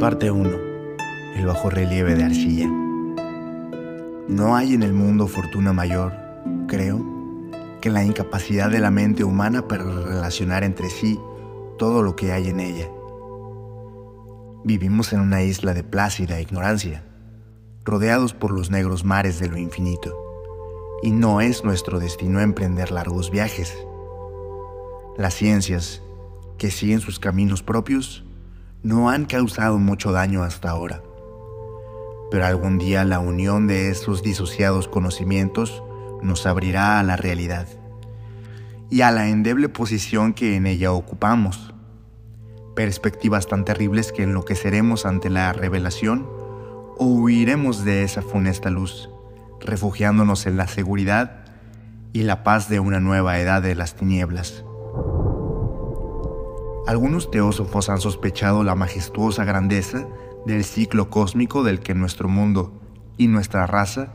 Parte 1. El bajo relieve de arcilla. No hay en el mundo fortuna mayor, creo, que la incapacidad de la mente humana para relacionar entre sí todo lo que hay en ella. Vivimos en una isla de plácida ignorancia, rodeados por los negros mares de lo infinito, y no es nuestro destino emprender largos viajes. Las ciencias, que siguen sus caminos propios, no han causado mucho daño hasta ahora. Pero algún día la unión de estos disociados conocimientos nos abrirá a la realidad y a la endeble posición que en ella ocupamos. Perspectivas tan terribles que enloqueceremos ante la revelación o huiremos de esa funesta luz, refugiándonos en la seguridad y la paz de una nueva edad de las tinieblas. Algunos teósofos han sospechado la majestuosa grandeza del ciclo cósmico del que nuestro mundo y nuestra raza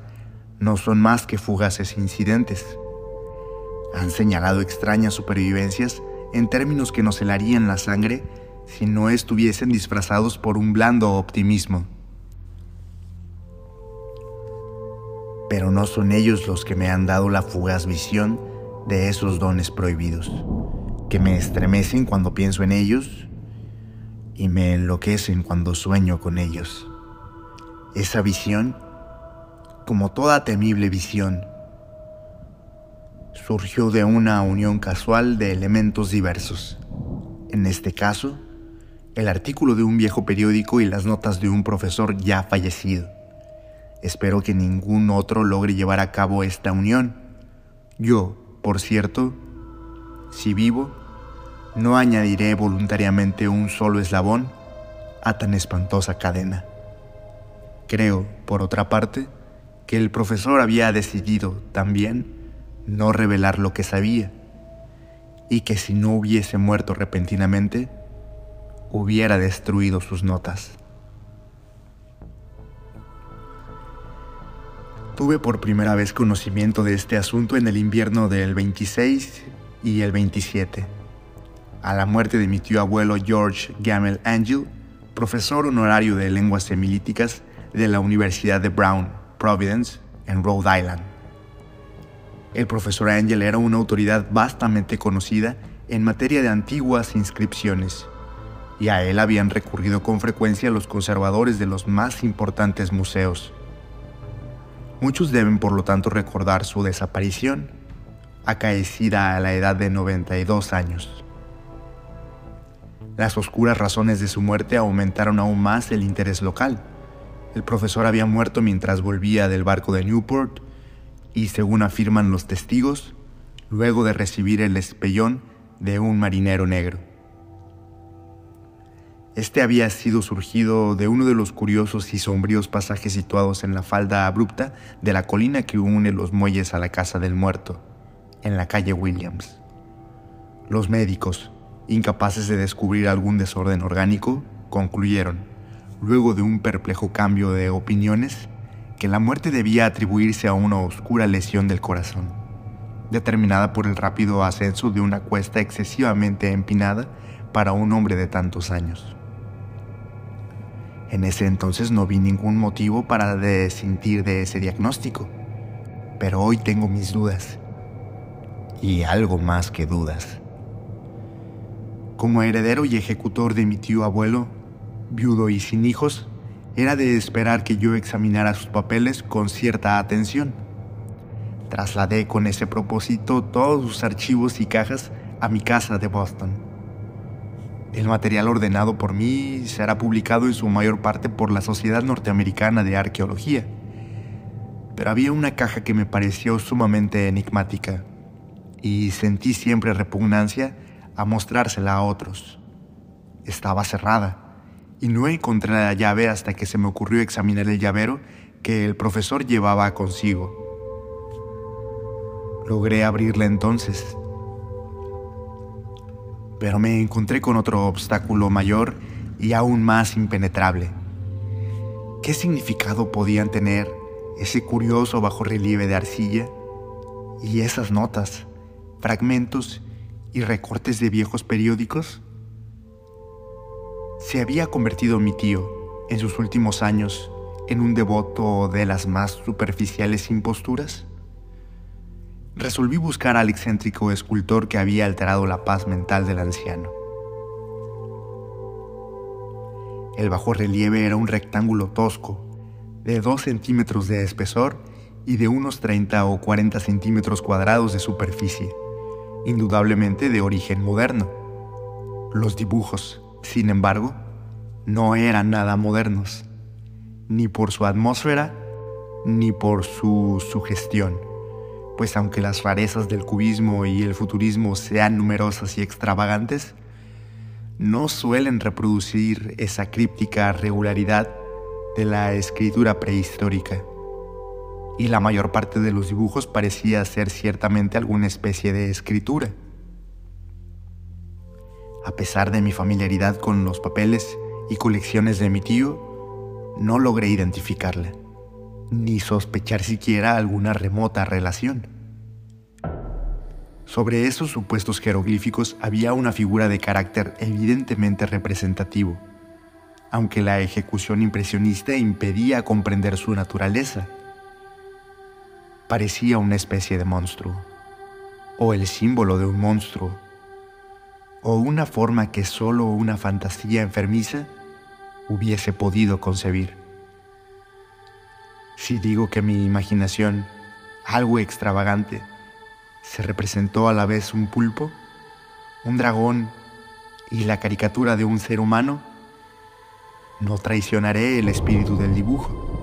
no son más que fugaces incidentes. Han señalado extrañas supervivencias en términos que nos helarían la sangre si no estuviesen disfrazados por un blando optimismo. Pero no son ellos los que me han dado la fugaz visión de esos dones prohibidos que me estremecen cuando pienso en ellos y me enloquecen cuando sueño con ellos. Esa visión, como toda temible visión, surgió de una unión casual de elementos diversos. En este caso, el artículo de un viejo periódico y las notas de un profesor ya fallecido. Espero que ningún otro logre llevar a cabo esta unión. Yo, por cierto, si vivo, no añadiré voluntariamente un solo eslabón a tan espantosa cadena. Creo, por otra parte, que el profesor había decidido también no revelar lo que sabía y que si no hubiese muerto repentinamente, hubiera destruido sus notas. Tuve por primera vez conocimiento de este asunto en el invierno del 26 y el 27, a la muerte de mi tío abuelo George Gamel Angel, profesor honorario de lenguas semíticas de la Universidad de Brown, Providence, en Rhode Island. El profesor Angel era una autoridad vastamente conocida en materia de antiguas inscripciones, y a él habían recurrido con frecuencia los conservadores de los más importantes museos. Muchos deben por lo tanto recordar su desaparición acaecida a la edad de 92 años. Las oscuras razones de su muerte aumentaron aún más el interés local. El profesor había muerto mientras volvía del barco de Newport y, según afirman los testigos, luego de recibir el espellón de un marinero negro. Este había sido surgido de uno de los curiosos y sombríos pasajes situados en la falda abrupta de la colina que une los muelles a la casa del muerto en la calle Williams. Los médicos, incapaces de descubrir algún desorden orgánico, concluyeron, luego de un perplejo cambio de opiniones, que la muerte debía atribuirse a una oscura lesión del corazón, determinada por el rápido ascenso de una cuesta excesivamente empinada para un hombre de tantos años. En ese entonces no vi ningún motivo para desintir de ese diagnóstico, pero hoy tengo mis dudas y algo más que dudas. Como heredero y ejecutor de mi tío abuelo, viudo y sin hijos, era de esperar que yo examinara sus papeles con cierta atención. Trasladé con ese propósito todos sus archivos y cajas a mi casa de Boston. El material ordenado por mí será publicado en su mayor parte por la Sociedad Norteamericana de Arqueología. Pero había una caja que me pareció sumamente enigmática y sentí siempre repugnancia a mostrársela a otros. Estaba cerrada y no encontré la llave hasta que se me ocurrió examinar el llavero que el profesor llevaba consigo. Logré abrirla entonces, pero me encontré con otro obstáculo mayor y aún más impenetrable. ¿Qué significado podían tener ese curioso bajo relieve de arcilla y esas notas? fragmentos y recortes de viejos periódicos? ¿Se había convertido mi tío, en sus últimos años, en un devoto de las más superficiales imposturas? Resolví buscar al excéntrico escultor que había alterado la paz mental del anciano. El bajo relieve era un rectángulo tosco, de 2 centímetros de espesor y de unos 30 o 40 centímetros cuadrados de superficie, indudablemente de origen moderno. Los dibujos, sin embargo, no eran nada modernos, ni por su atmósfera, ni por su sugestión, pues aunque las rarezas del cubismo y el futurismo sean numerosas y extravagantes, no suelen reproducir esa críptica regularidad de la escritura prehistórica y la mayor parte de los dibujos parecía ser ciertamente alguna especie de escritura. A pesar de mi familiaridad con los papeles y colecciones de mi tío, no logré identificarla, ni sospechar siquiera alguna remota relación. Sobre esos supuestos jeroglíficos había una figura de carácter evidentemente representativo, aunque la ejecución impresionista impedía comprender su naturaleza parecía una especie de monstruo, o el símbolo de un monstruo, o una forma que solo una fantasía enfermiza hubiese podido concebir. Si digo que mi imaginación, algo extravagante, se representó a la vez un pulpo, un dragón y la caricatura de un ser humano, no traicionaré el espíritu del dibujo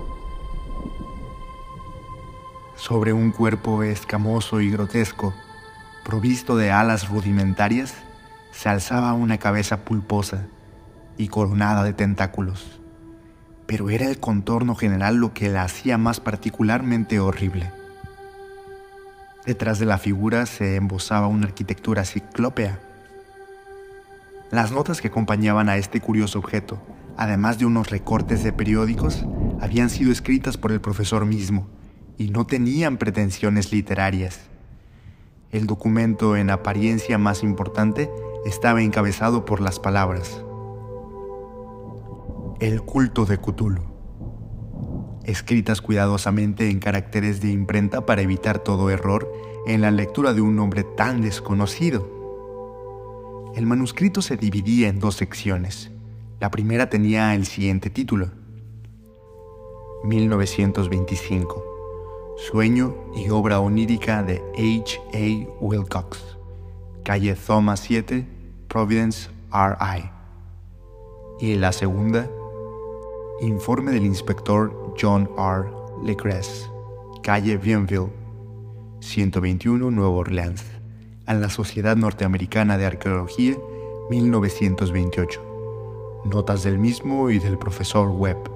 sobre un cuerpo escamoso y grotesco, provisto de alas rudimentarias, se alzaba una cabeza pulposa y coronada de tentáculos. Pero era el contorno general lo que la hacía más particularmente horrible. Detrás de la figura se embosaba una arquitectura ciclópea. Las notas que acompañaban a este curioso objeto, además de unos recortes de periódicos, habían sido escritas por el profesor mismo, y no tenían pretensiones literarias. El documento en apariencia más importante estaba encabezado por las palabras El culto de Cthulhu, escritas cuidadosamente en caracteres de imprenta para evitar todo error en la lectura de un nombre tan desconocido. El manuscrito se dividía en dos secciones. La primera tenía el siguiente título, 1925 Sueño y obra onírica de H. A. Wilcox, calle Thomas 7, Providence, R.I. Y la segunda, Informe del inspector John R. Legres, calle Bienville, 121, Nueva Orleans, a la Sociedad Norteamericana de Arqueología, 1928. Notas del mismo y del profesor Webb.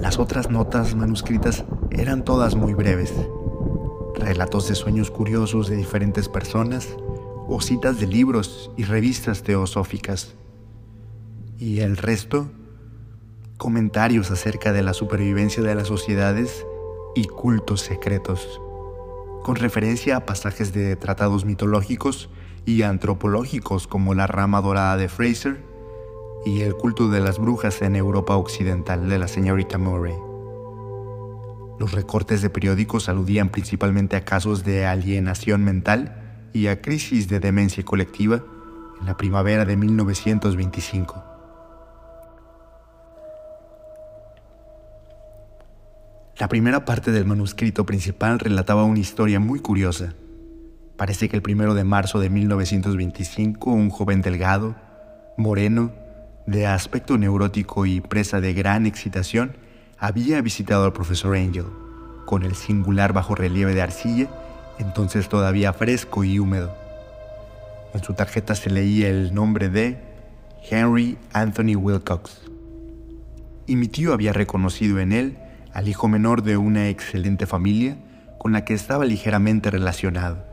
Las otras notas manuscritas eran todas muy breves. Relatos de sueños curiosos de diferentes personas o citas de libros y revistas teosóficas. Y el resto, comentarios acerca de la supervivencia de las sociedades y cultos secretos, con referencia a pasajes de tratados mitológicos y antropológicos como la rama dorada de Fraser y el culto de las brujas en Europa Occidental de la señorita Murray. Los recortes de periódicos aludían principalmente a casos de alienación mental y a crisis de demencia colectiva en la primavera de 1925. La primera parte del manuscrito principal relataba una historia muy curiosa. Parece que el primero de marzo de 1925 un joven delgado, moreno, de aspecto neurótico y presa de gran excitación, había visitado al profesor Angel, con el singular bajo relieve de arcilla, entonces todavía fresco y húmedo. En su tarjeta se leía el nombre de Henry Anthony Wilcox, y mi tío había reconocido en él al hijo menor de una excelente familia con la que estaba ligeramente relacionado.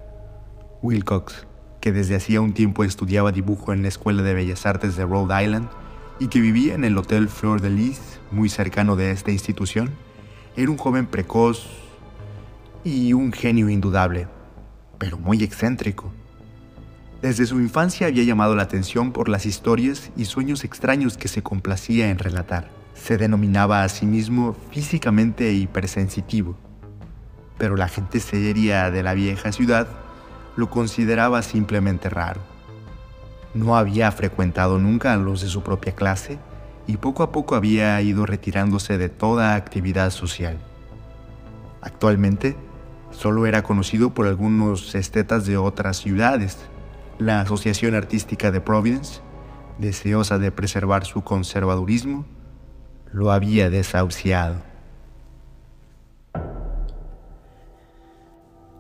Wilcox, que desde hacía un tiempo estudiaba dibujo en la Escuela de Bellas Artes de Rhode Island, y que vivía en el Hotel Fleur de Lis, muy cercano de esta institución, era un joven precoz y un genio indudable, pero muy excéntrico. Desde su infancia había llamado la atención por las historias y sueños extraños que se complacía en relatar. Se denominaba a sí mismo físicamente hipersensitivo, pero la gente seria de la vieja ciudad lo consideraba simplemente raro. No había frecuentado nunca a los de su propia clase y poco a poco había ido retirándose de toda actividad social. Actualmente, solo era conocido por algunos estetas de otras ciudades, la Asociación Artística de Providence, deseosa de preservar su conservadurismo, lo había desahuciado.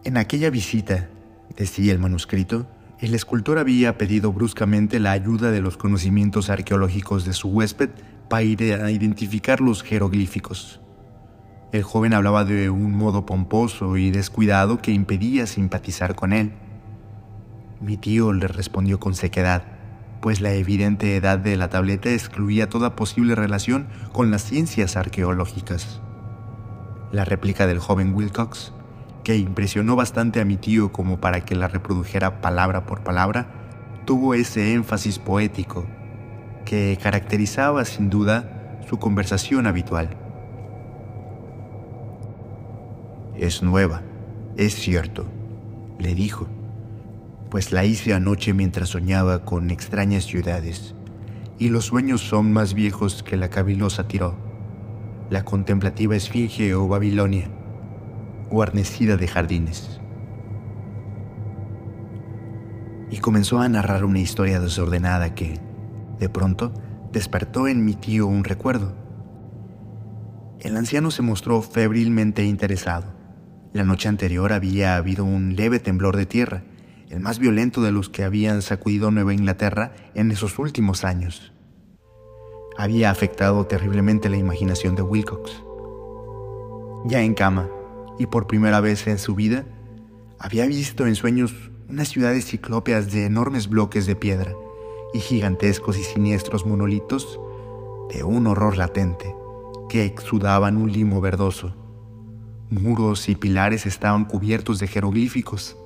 En aquella visita, decía el manuscrito, el escultor había pedido bruscamente la ayuda de los conocimientos arqueológicos de su huésped para ir a identificar los jeroglíficos. El joven hablaba de un modo pomposo y descuidado que impedía simpatizar con él. Mi tío le respondió con sequedad, pues la evidente edad de la tableta excluía toda posible relación con las ciencias arqueológicas. La réplica del joven Wilcox, que impresionó bastante a mi tío como para que la reprodujera palabra por palabra, tuvo ese énfasis poético que caracterizaba sin duda su conversación habitual. Es nueva, es cierto, le dijo pues la hice anoche mientras soñaba con extrañas ciudades, y los sueños son más viejos que la cavilosa tiró, la contemplativa esfinge o Babilonia, guarnecida de jardines. Y comenzó a narrar una historia desordenada que, de pronto, despertó en mi tío un recuerdo. El anciano se mostró febrilmente interesado. La noche anterior había habido un leve temblor de tierra, el más violento de los que habían sacudido Nueva Inglaterra en esos últimos años. Había afectado terriblemente la imaginación de Wilcox. Ya en cama, y por primera vez en su vida, había visto en sueños unas ciudades ciclópeas de enormes bloques de piedra y gigantescos y siniestros monolitos de un horror latente que exudaban un limo verdoso. Muros y pilares estaban cubiertos de jeroglíficos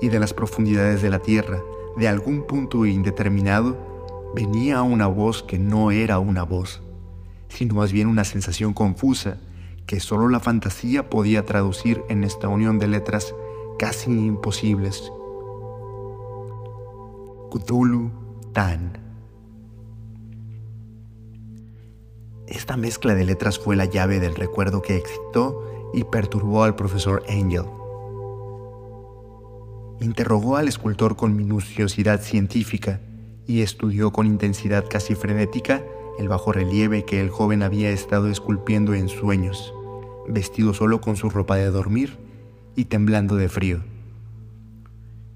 y de las profundidades de la tierra, de algún punto indeterminado, venía una voz que no era una voz, sino más bien una sensación confusa que solo la fantasía podía traducir en esta unión de letras casi imposibles. Cthulhu Tan. Esta mezcla de letras fue la llave del recuerdo que excitó y perturbó al profesor Angel interrogó al escultor con minuciosidad científica y estudió con intensidad casi frenética el bajo relieve que el joven había estado esculpiendo en sueños, vestido solo con su ropa de dormir y temblando de frío.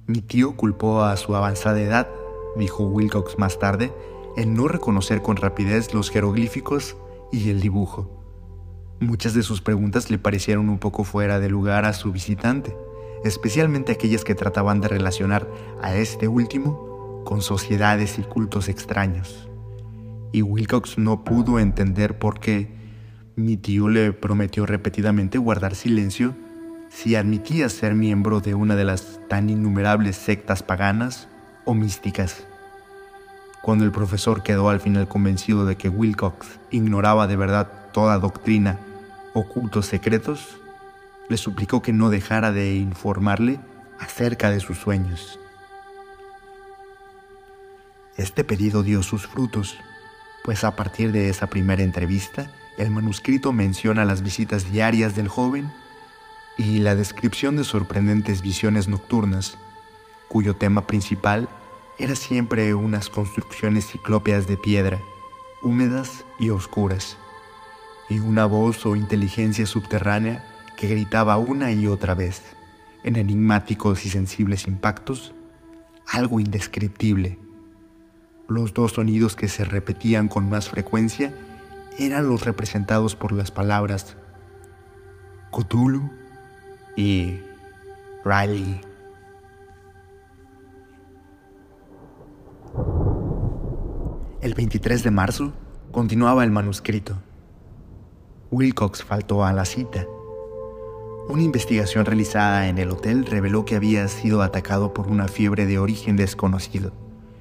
Mi tío culpó a su avanzada edad, dijo Wilcox más tarde, en no reconocer con rapidez los jeroglíficos y el dibujo. Muchas de sus preguntas le parecieron un poco fuera de lugar a su visitante especialmente aquellas que trataban de relacionar a este último con sociedades y cultos extraños. Y Wilcox no pudo entender por qué mi tío le prometió repetidamente guardar silencio si admitía ser miembro de una de las tan innumerables sectas paganas o místicas. Cuando el profesor quedó al final convencido de que Wilcox ignoraba de verdad toda doctrina o cultos secretos, le suplicó que no dejara de informarle acerca de sus sueños. Este pedido dio sus frutos, pues a partir de esa primera entrevista, el manuscrito menciona las visitas diarias del joven y la descripción de sorprendentes visiones nocturnas, cuyo tema principal era siempre unas construcciones ciclópeas de piedra, húmedas y oscuras, y una voz o inteligencia subterránea que gritaba una y otra vez, en enigmáticos y sensibles impactos, algo indescriptible. Los dos sonidos que se repetían con más frecuencia eran los representados por las palabras Cthulhu y Riley. El 23 de marzo continuaba el manuscrito. Wilcox faltó a la cita Una investigación realizada en el hotel reveló que había sido atacado por una fiebre de origen desconocido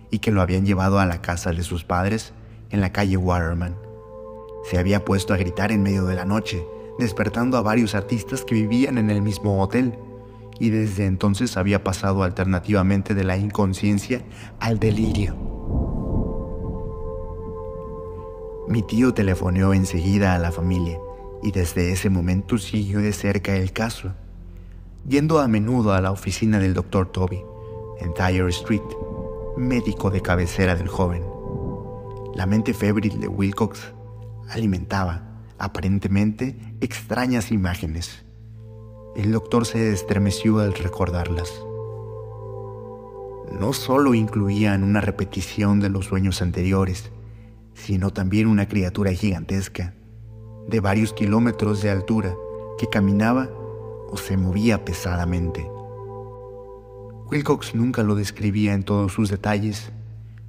y que lo habían llevado a la casa de sus padres en la calle Waterman. Se había puesto a gritar en medio de la noche, despertando a varios artistas que vivían en el mismo hotel, y desde entonces había pasado alternativamente de la inconsciencia al delirio. Mi tío telefoneó enseguida a la familia y desde ese momento siguió de cerca el caso, yendo a menudo a la oficina del Dr. Toby, en Tyre Street, médico de cabecera del joven. La mente febril de Wilcox alimentaba, aparentemente, extrañas imágenes. El doctor se estremeció al recordarlas. No solo incluían una repetición de los sueños anteriores, sino también una criatura gigantesca de varios kilómetros de altura que caminaba o se movía pesadamente. Wilcox nunca lo describía en todos sus detalles,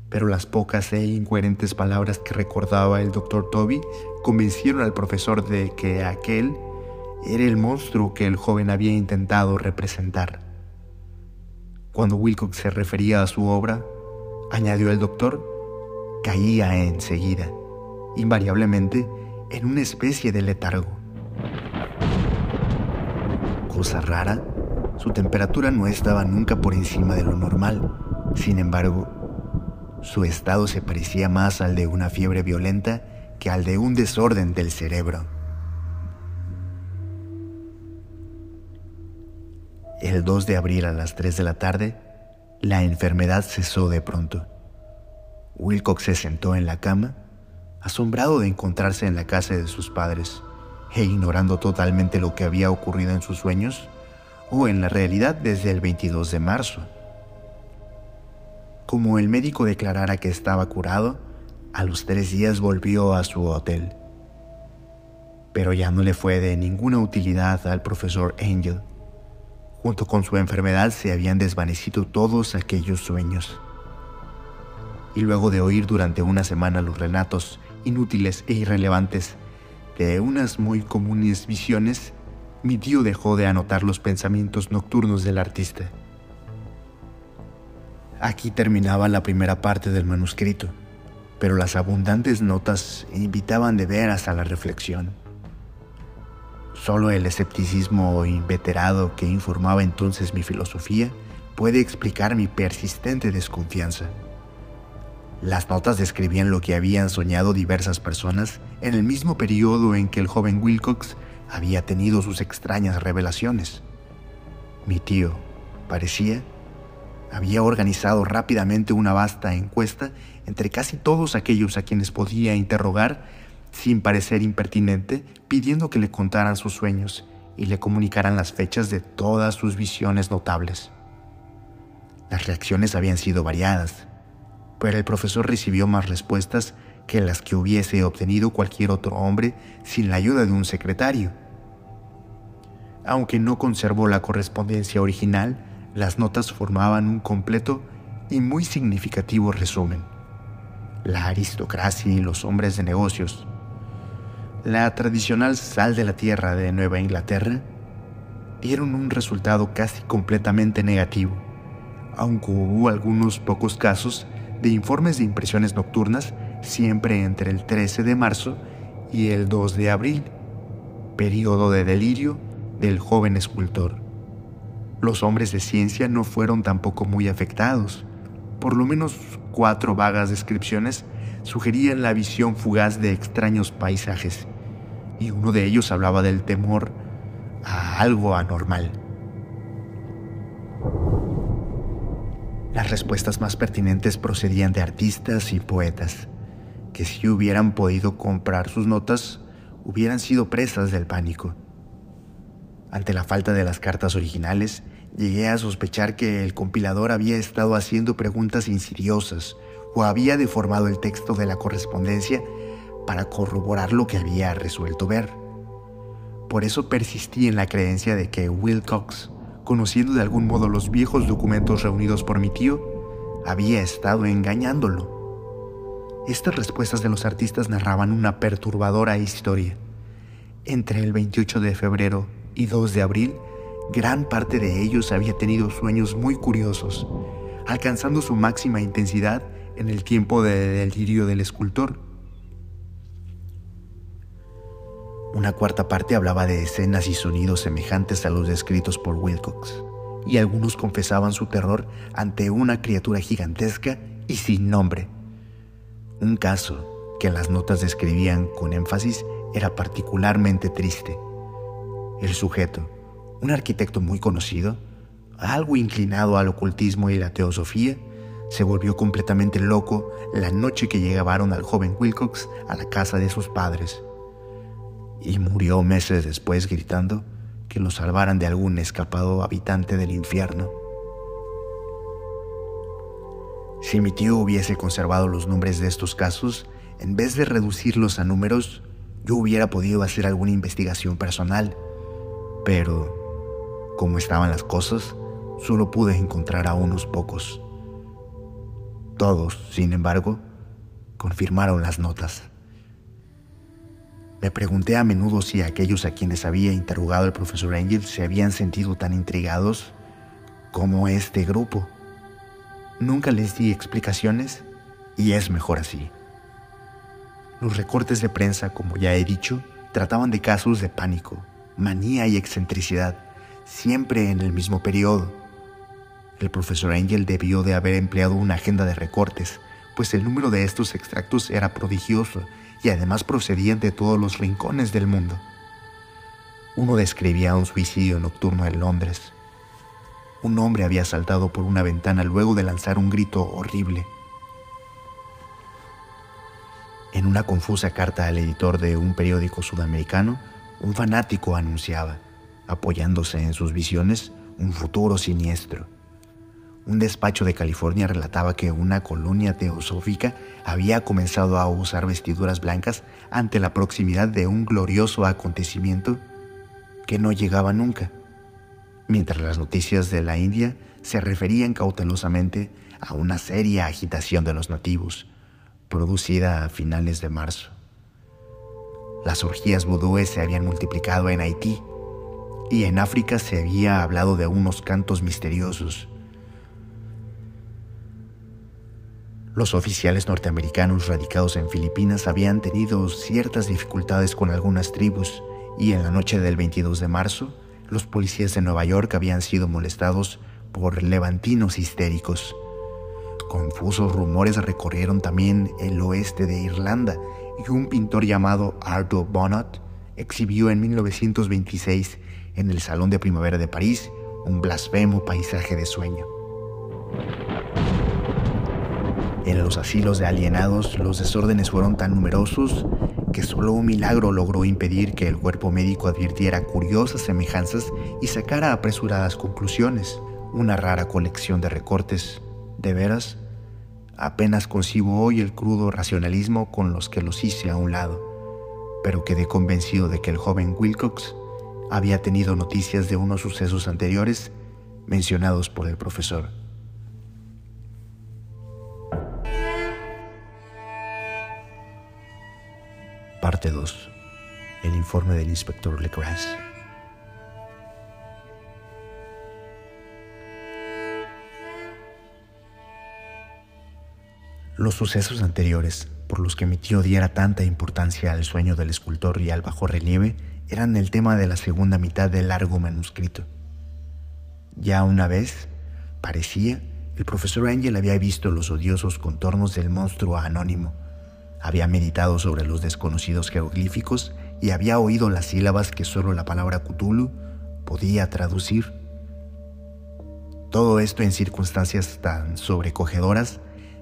pero las pocas e incoherentes palabras que recordaba el doctor Toby convencieron al profesor de que aquel era el monstruo que el joven había intentado representar. Cuando Wilcox se refería a su obra, añadió el doctor, caía enseguida, invariablemente en una especie de letargo. Cosa rara, su temperatura no estaba nunca por encima de lo normal. Sin embargo, su estado se parecía más al de una fiebre violenta que al de un desorden del cerebro. El 2 de abril a las 3 de la tarde, la enfermedad cesó de pronto. Wilcox se sentó en la cama asombrado de encontrarse en la casa de sus padres e ignorando totalmente lo que había ocurrido en sus sueños o en la realidad desde el 22 de marzo. Como el médico declarara que estaba curado, a los tres días volvió a su hotel. Pero ya no le fue de ninguna utilidad al profesor Angel. Junto con su enfermedad se habían desvanecido todos aquellos sueños. Y luego de oír durante una semana los relatos inútiles e irrelevantes de unas muy comunes visiones, mi tío dejó de anotar los pensamientos nocturnos del artista. Aquí terminaba la primera parte del manuscrito, pero las abundantes notas invitaban de veras a la reflexión. Solo el escepticismo inveterado que informaba entonces mi filosofía puede explicar mi persistente desconfianza. Las notas describían lo que habían soñado diversas personas en el mismo periodo en que el joven Wilcox había tenido sus extrañas revelaciones. Mi tío, parecía, había organizado rápidamente una vasta encuesta entre casi todos aquellos a quienes podía interrogar sin parecer impertinente, pidiendo que le contaran sus sueños y le comunicaran las fechas de todas sus visiones notables. Las reacciones habían sido variadas, pero el profesor recibió más respuestas que las que hubiese obtenido cualquier otro hombre sin la ayuda de un secretario. Aunque no conservó la correspondencia original, las notas formaban un completo y muy significativo resumen. La aristocracia y los hombres de negocios, la tradicional sal de la tierra de Nueva Inglaterra, dieron un resultado casi completamente negativo, aunque hubo algunos pocos casos de informes de impresiones nocturnas siempre entre el 13 de marzo y el 2 de abril, periodo de delirio del joven escultor. Los hombres de ciencia no fueron tampoco muy afectados. Por lo menos cuatro vagas descripciones sugerían la visión fugaz de extraños paisajes, y uno de ellos hablaba del temor a algo anormal. Las respuestas más pertinentes procedían de artistas y poetas, que si hubieran podido comprar sus notas, hubieran sido presas del pánico. Ante la falta de las cartas originales, llegué a sospechar que el compilador había estado haciendo preguntas insidiosas o había deformado el texto de la correspondencia para corroborar lo que había resuelto ver. Por eso persistí en la creencia de que Wilcox conociendo de algún modo los viejos documentos reunidos por mi tío, había estado engañándolo. Estas respuestas de los artistas narraban una perturbadora historia. Entre el 28 de febrero y 2 de abril, gran parte de ellos había tenido sueños muy curiosos, alcanzando su máxima intensidad en el tiempo de delirio del escultor. Una cuarta parte hablaba de escenas y sonidos semejantes a los descritos por Wilcox, y algunos confesaban su terror ante una criatura gigantesca y sin nombre. Un caso que las notas describían con énfasis era particularmente triste. El sujeto, un arquitecto muy conocido, algo inclinado al ocultismo y la teosofía, se volvió completamente loco la noche que llegaron al joven Wilcox a la casa de sus padres. Y murió meses después gritando que lo salvaran de algún escapado habitante del infierno. Si mi tío hubiese conservado los nombres de estos casos, en vez de reducirlos a números, yo hubiera podido hacer alguna investigación personal, pero como estaban las cosas, solo pude encontrar a unos pocos. Todos, sin embargo, confirmaron las notas. Me pregunté a menudo si aquellos a quienes había interrogado el profesor Angel se habían sentido tan intrigados como este grupo. Nunca les di explicaciones y es mejor así. Los recortes de prensa, como ya he dicho, trataban de casos de pánico, manía y excentricidad, siempre en el mismo periodo. El profesor Angel debió de haber empleado una agenda de recortes, pues el número de estos extractos era prodigioso y además procedían de todos los rincones del mundo. Uno describía un suicidio nocturno en Londres. Un hombre había saltado por una ventana luego de lanzar un grito horrible. En una confusa carta al editor de un periódico sudamericano, un fanático anunciaba, apoyándose en sus visiones, un futuro siniestro un despacho de California relataba que una colonia teosófica había comenzado a usar vestiduras blancas ante la proximidad de un glorioso acontecimiento que no llegaba nunca, mientras las noticias de la India se referían cautelosamente a una seria agitación de los nativos, producida a finales de marzo. Las orgías vudúes se habían multiplicado en Haití y en África se había hablado de unos cantos misteriosos Los oficiales norteamericanos radicados en Filipinas habían tenido ciertas dificultades con algunas tribus y en la noche del 22 de marzo, los policías de Nueva York habían sido molestados por levantinos histéricos. Confusos rumores recorrieron también el oeste de Irlanda y un pintor llamado Arthur Bonnot exhibió en 1926 en el Salón de Primavera de París un blasfemo paisaje de sueño. En los asilos de alienados los desórdenes fueron tan numerosos que solo un milagro logró impedir que el cuerpo médico advirtiera curiosas semejanzas y sacara apresuradas conclusiones. Una rara colección de recortes. De veras, apenas concibo hoy el crudo racionalismo con los que los hice a un lado, pero quedé convencido de que el joven Wilcox había tenido noticias de unos sucesos anteriores mencionados por el profesor. Parte 2. El informe del inspector Legras. Los sucesos anteriores, por los que mi tío diera tanta importancia al sueño del escultor y al bajo relieve, eran el tema de la segunda mitad del largo manuscrito. Ya una vez, parecía, el profesor Angel había visto los odiosos contornos del monstruo anónimo había meditado sobre los desconocidos jeroglíficos y había oído las sílabas que solo la palabra Cthulhu podía traducir. Todo esto en circunstancias tan sobrecogedoras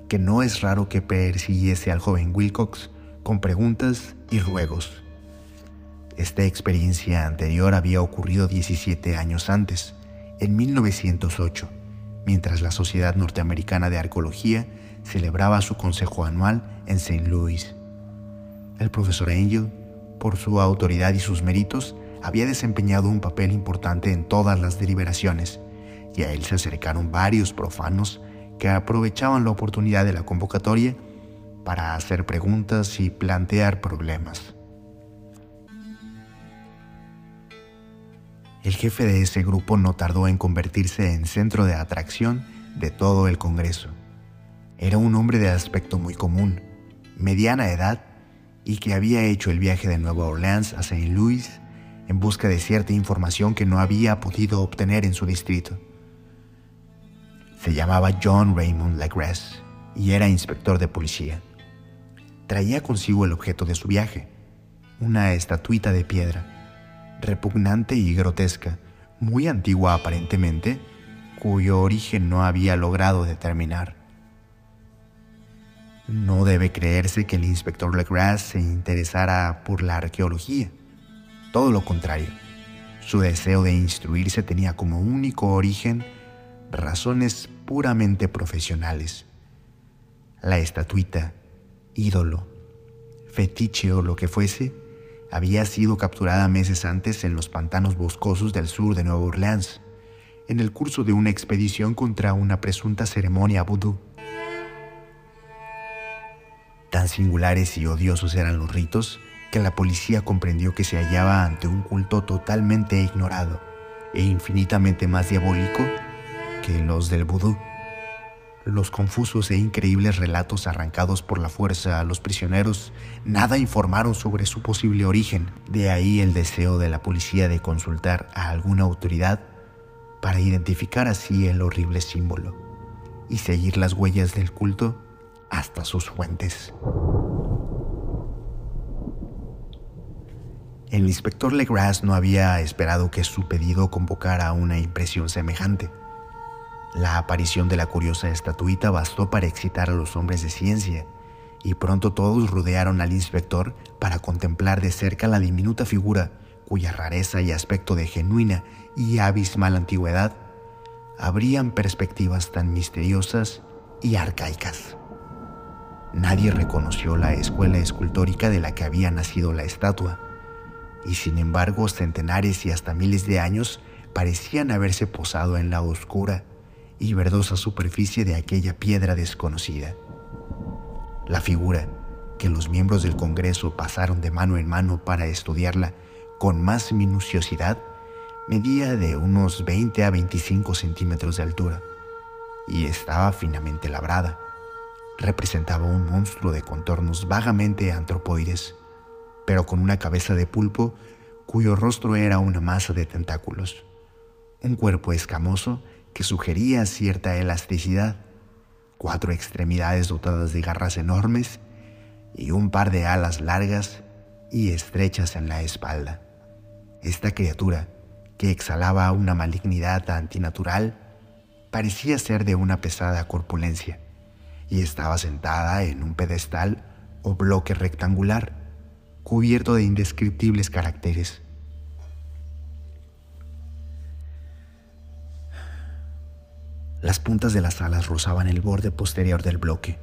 que no es raro que persiguiese al joven Wilcox con preguntas y ruegos. Esta experiencia anterior había ocurrido 17 años antes, en 1908, mientras la Sociedad Norteamericana de Arqueología celebraba su consejo anual en St. Louis. El profesor Angel, por su autoridad y sus méritos, había desempeñado un papel importante en todas las deliberaciones, y a él se acercaron varios profanos que aprovechaban la oportunidad de la convocatoria para hacer preguntas y plantear problemas. El jefe de ese grupo no tardó en convertirse en centro de atracción de todo el Congreso. Era un hombre de aspecto muy común, mediana edad, y que había hecho el viaje de Nueva Orleans a St. Louis en busca de cierta información que no había podido obtener en su distrito. Se llamaba John Raymond Legras y era inspector de policía. Traía consigo el objeto de su viaje, una estatuita de piedra repugnante y grotesca, muy antigua aparentemente, cuyo origen no había logrado determinar. No debe creerse que el inspector Legras se interesara por la arqueología. Todo lo contrario, su deseo de instruirse tenía como único origen razones puramente profesionales. La estatuita, ídolo, fetiche o lo que fuese, había sido capturada meses antes en los pantanos boscosos del sur de Nueva Orleans, en el curso de una expedición contra una presunta ceremonia vudú. Tan singulares y odiosos eran los ritos que la policía comprendió que se hallaba ante un culto totalmente ignorado e infinitamente más diabólico que los del vudú. Los confusos e increíbles relatos arrancados por la fuerza a los prisioneros nada informaron sobre su posible origen. De ahí el deseo de la policía de consultar a alguna autoridad para identificar así el horrible símbolo y seguir las huellas del culto hasta sus fuentes. El inspector Legras no había esperado que su pedido convocara una impresión semejante. La aparición de la curiosa estatuita bastó para excitar a los hombres de ciencia, y pronto todos rodearon al inspector para contemplar de cerca la diminuta figura cuya rareza y aspecto de genuina y abismal antigüedad abrían perspectivas tan misteriosas y arcaicas. Nadie reconoció la escuela escultórica de la que había nacido la estatua, y sin embargo centenares y hasta miles de años parecían haberse posado en la oscura y verdosa superficie de aquella piedra desconocida. La figura, que los miembros del Congreso pasaron de mano en mano para estudiarla con más minuciosidad, medía de unos 20 a 25 centímetros de altura y estaba finamente labrada. Representaba un monstruo de contornos vagamente antropoides, pero con una cabeza de pulpo cuyo rostro era una masa de tentáculos, un cuerpo escamoso que sugería cierta elasticidad, cuatro extremidades dotadas de garras enormes y un par de alas largas y estrechas en la espalda. Esta criatura, que exhalaba una malignidad antinatural, parecía ser de una pesada corpulencia y estaba sentada en un pedestal o bloque rectangular cubierto de indescriptibles caracteres. Las puntas de las alas rozaban el borde posterior del bloque.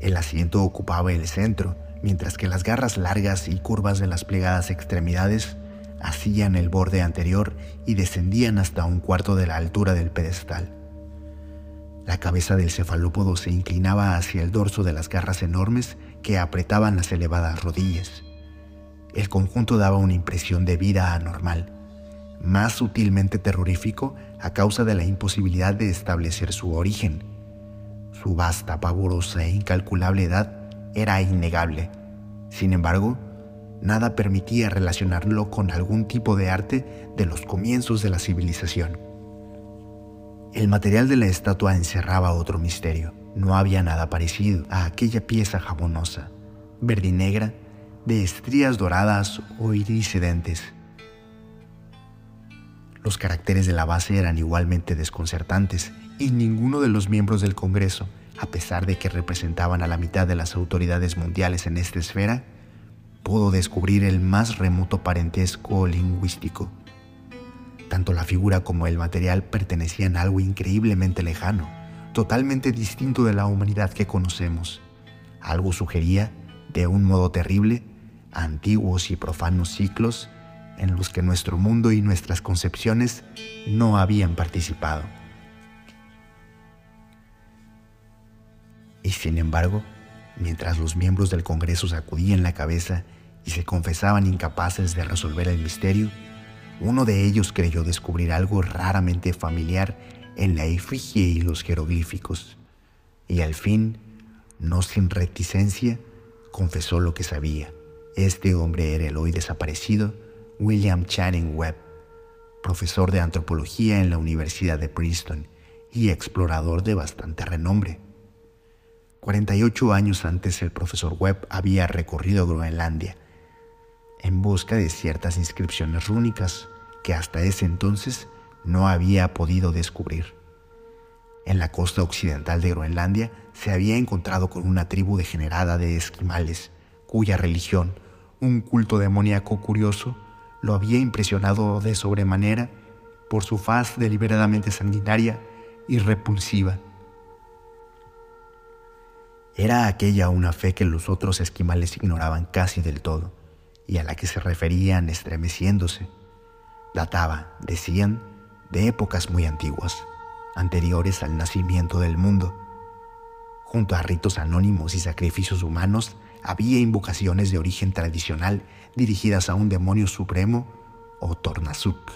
El asiento ocupaba el centro, mientras que las garras largas y curvas de las plegadas extremidades hacían el borde anterior y descendían hasta un cuarto de la altura del pedestal. La cabeza del cefalópodo se inclinaba hacia el dorso de las garras enormes que apretaban las elevadas rodillas. El conjunto daba una impresión de vida anormal, más sutilmente terrorífico a causa de la imposibilidad de establecer su origen. Su vasta, pavorosa e incalculable edad era innegable. Sin embargo, nada permitía relacionarlo con algún tipo de arte de los comienzos de la civilización. El material de la estatua encerraba otro misterio. No había nada parecido a aquella pieza jabonosa, verdinegra, de estrías doradas o iridiscentes los caracteres de la base eran igualmente desconcertantes y ninguno de los miembros del Congreso, a pesar de que representaban a la mitad de las autoridades mundiales en esta esfera, pudo descubrir el más remoto parentesco lingüístico. Tanto la figura como el material pertenecían a algo increíblemente lejano, totalmente distinto de la humanidad que conocemos. Algo sugería, de un modo terrible, antiguos y profanos ciclos en los que nuestro mundo y nuestras concepciones no habían participado. Y sin embargo, mientras los miembros del Congreso sacudían la cabeza y se confesaban incapaces de resolver el misterio, Uno de ellos creyó descubrir algo raramente familiar en la efigie y los jeroglíficos, y al fin, no sin reticencia, confesó lo que sabía. Este hombre era el hoy desaparecido William Channing Webb, profesor de antropología en la Universidad de Princeton y explorador de bastante renombre. 48 años antes el profesor Webb había recorrido Groenlandia en busca de ciertas inscripciones rúnicas que hasta ese entonces no había podido descubrir. En la costa occidental de Groenlandia se había encontrado con una tribu degenerada de esquimales, cuya religión, un culto demoníaco curioso, lo había impresionado de sobremanera por su faz deliberadamente sanguinaria y repulsiva. Era aquella una fe que los otros esquimales ignoraban casi del todo y a la que se referían estremeciéndose. Databa, decían, de épocas muy antiguas, anteriores al nacimiento del mundo. Junto a ritos anónimos y sacrificios humanos, había invocaciones de origen tradicional dirigidas a un demonio supremo o Tornasuk.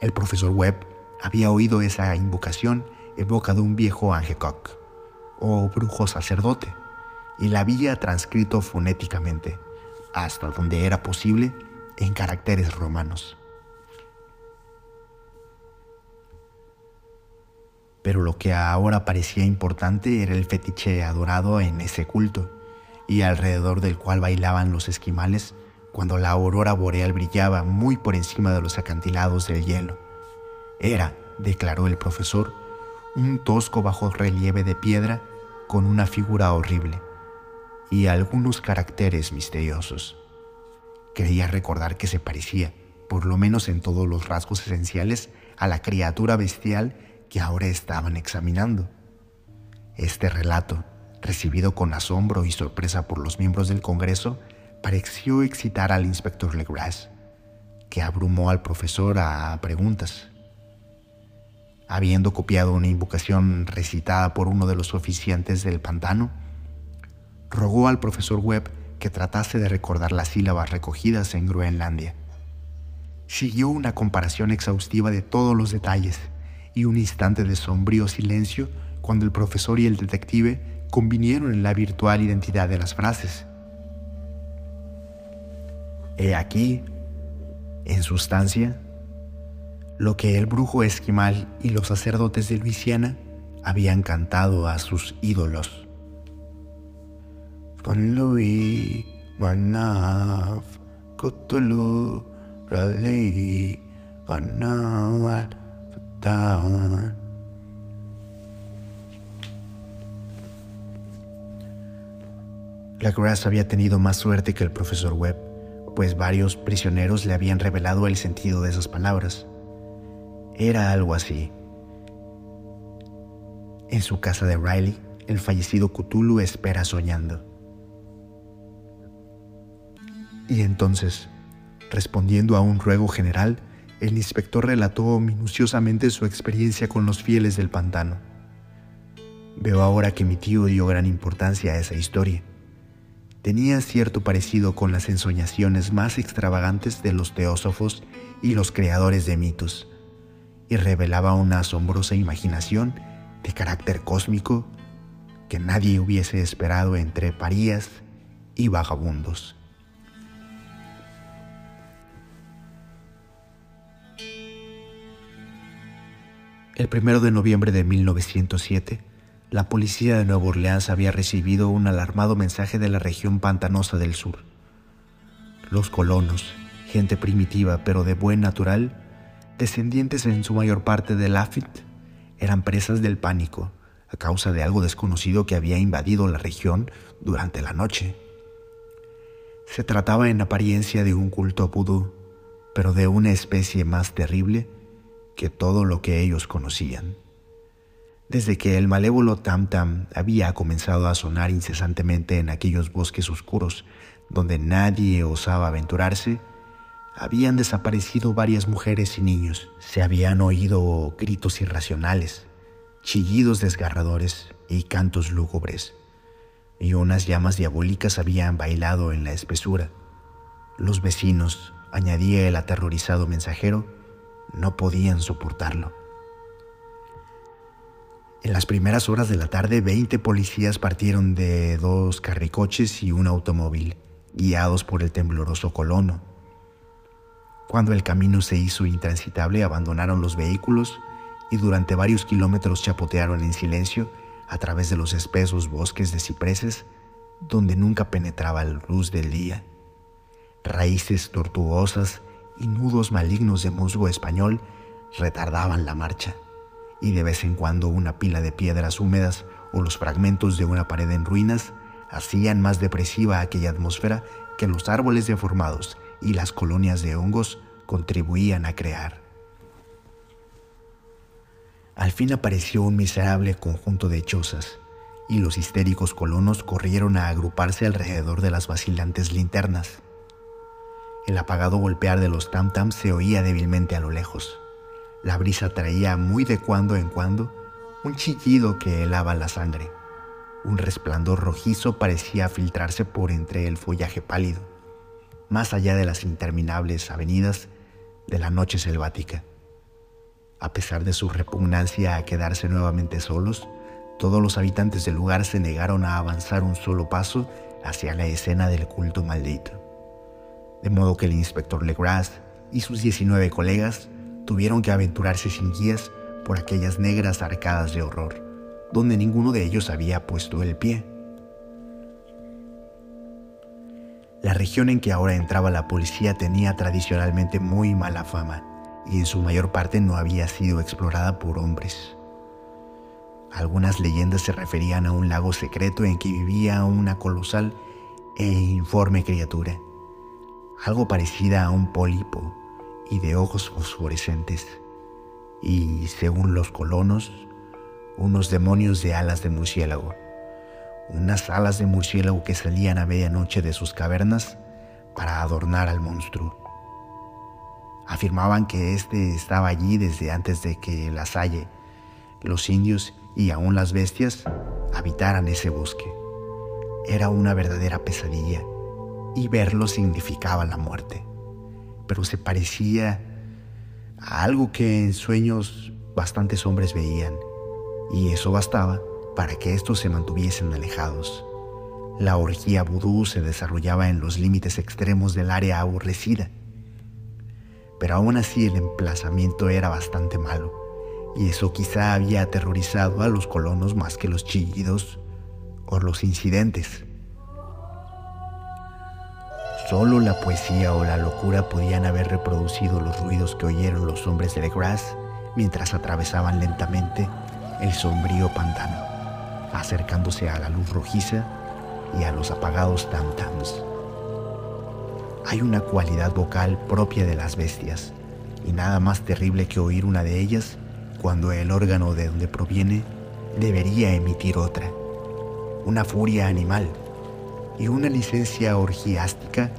El profesor Webb había oído esa invocación en boca de un viejo Angekok, o brujo sacerdote, y la había transcrito fonéticamente, hasta donde era posible, en caracteres romanos. Pero lo que ahora parecía importante era el fetiche adorado en ese culto, y alrededor del cual bailaban los esquimales cuando la aurora boreal brillaba muy por encima de los acantilados del hielo. Era, declaró el profesor, un tosco bajo relieve de piedra con una figura horrible y algunos caracteres misteriosos. Creía recordar que se parecía, por lo menos en todos los rasgos esenciales, a la criatura bestial que ahora estaban examinando. Este relato, recibido con asombro y sorpresa por los miembros del Congreso, pareció excitar al inspector Legras, que abrumó al profesor a preguntas. Habiendo copiado una invocación recitada por uno de los oficiantes del pantano, rogó al profesor Webb que tratase de recordar las sílabas recogidas en Groenlandia. Siguió una comparación exhaustiva de todos los detalles y un instante de sombrío silencio cuando el profesor y el detective convinieron en la virtual identidad de las frases. He aquí, en sustancia, lo que el brujo esquimal y los sacerdotes de Luisiana habían cantado a sus ídolos. La Grass había tenido más suerte que el profesor Webb, pues varios prisioneros le habían revelado el sentido de esas palabras. Era algo así. En su casa de Riley, el fallecido Cthulhu espera soñando. Y entonces, respondiendo a un ruego general, el inspector relató minuciosamente su experiencia con los fieles del pantano. Veo ahora que mi tío dio gran importancia a esa historia tenía cierto parecido con las ensoñaciones más extravagantes de los teósofos y los creadores de mitos, y revelaba una asombrosa imaginación de carácter cósmico que nadie hubiese esperado entre parías y vagabundos. El primero de noviembre de 1907, la policía de Nueva Orleans había recibido un alarmado mensaje de la región pantanosa del sur. Los colonos, gente primitiva pero de buen natural, descendientes en su mayor parte de Lafitte, eran presas del pánico a causa de algo desconocido que había invadido la región durante la noche. Se trataba en apariencia de un culto vudú, pero de una especie más terrible que todo lo que ellos conocían. Desde que el malévolo Tam Tam había comenzado a sonar incesantemente en aquellos bosques oscuros donde nadie osaba aventurarse, habían desaparecido varias mujeres y niños. Se habían oído gritos irracionales, chillidos desgarradores y cantos lúgubres, y unas llamas diabólicas habían bailado en la espesura. Los vecinos, añadía el aterrorizado mensajero, no podían soportarlo. En las primeras horas de la tarde, 20 policías partieron de dos carricoches y un automóvil, guiados por el tembloroso colono. Cuando el camino se hizo intransitable, abandonaron los vehículos y durante varios kilómetros chapotearon en silencio a través de los espesos bosques de cipreses donde nunca penetraba la luz del día. Raíces tortuosas y nudos malignos de musgo español retardaban la marcha y de vez en cuando una pila de piedras húmedas o los fragmentos de una pared en ruinas hacían más depresiva aquella atmósfera que los árboles deformados y las colonias de hongos contribuían a crear. Al fin apareció un miserable conjunto de chozas, y los histéricos colonos corrieron a agruparse alrededor de las vacilantes linternas. El apagado golpear de los tam-tams se oía débilmente a lo lejos. La brisa traía muy de cuando en cuando un chillido que helaba la sangre. Un resplandor rojizo parecía filtrarse por entre el follaje pálido, más allá de las interminables avenidas de la noche selvática. A pesar de su repugnancia a quedarse nuevamente solos, todos los habitantes del lugar se negaron a avanzar un solo paso hacia la escena del culto maldito. De modo que el inspector Legras y sus 19 colegas tuvieron que aventurarse sin guías por aquellas negras arcadas de horror, donde ninguno de ellos había puesto el pie. La región en que ahora entraba la policía tenía tradicionalmente muy mala fama y en su mayor parte no había sido explorada por hombres. Algunas leyendas se referían a un lago secreto en que vivía una colosal e informe criatura, algo parecida a un pólipo y de ojos fosforescentes, y según los colonos, unos demonios de alas de murciélago, unas alas de murciélago que salían a medianoche de sus cavernas para adornar al monstruo. Afirmaban que éste estaba allí desde antes de que la Salle, los indios y aún las bestias habitaran ese bosque. Era una verdadera pesadilla y verlo significaba la muerte pero se parecía a algo que en sueños bastantes hombres veían, y eso bastaba para que estos se mantuviesen alejados. La orgía vudú se desarrollaba en los límites extremos del área aborrecida, pero aún así el emplazamiento era bastante malo, y eso quizá había aterrorizado a los colonos más que los chillidos o los incidentes. Solo la poesía o la locura podían haber reproducido los ruidos que oyeron los hombres de Legras mientras atravesaban lentamente el sombrío pantano, acercándose a la luz rojiza y a los apagados tam-tams. Hay una cualidad vocal propia de las bestias, y nada más terrible que oír una de ellas cuando el órgano de donde proviene debería emitir otra, una furia animal y una licencia orgiástica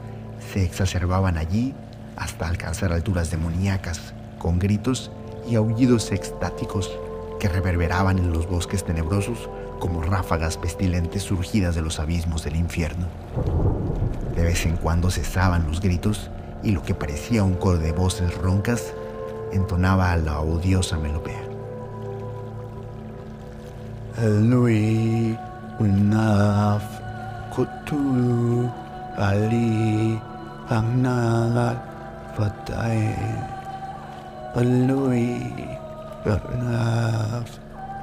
se exacerbaban allí hasta alcanzar alturas demoníacas, con gritos y aullidos extáticos que reverberaban en los bosques tenebrosos como ráfagas pestilentes surgidas de los abismos del infierno. De vez en cuando cesaban los gritos y lo que parecía un coro de voces roncas entonaba a la odiosa melopea. Kutulu Ali Fatai Alui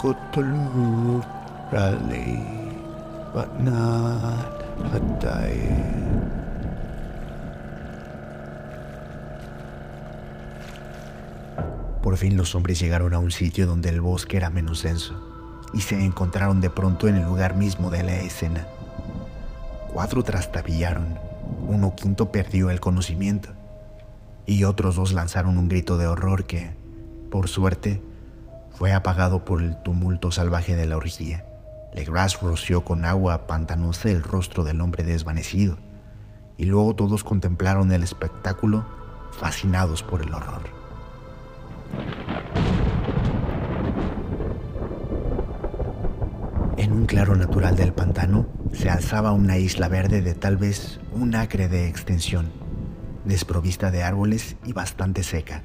Kutulu Ali Fatai Por fin los hombres llegaron a un sitio donde el bosque era menos denso y se encontraron de pronto en el lugar mismo de la escena. Cuatro trastabillaron, uno quinto perdió el conocimiento y otros dos lanzaron un grito de horror que, por suerte, fue apagado por el tumulto salvaje de la orgía. Legras roció con agua pantanosa el rostro del hombre desvanecido y luego todos contemplaron el espectáculo fascinados por el horror. En un claro natural del pantano se alzaba una isla verde de tal vez un acre de extensión, desprovista de árboles y bastante seca.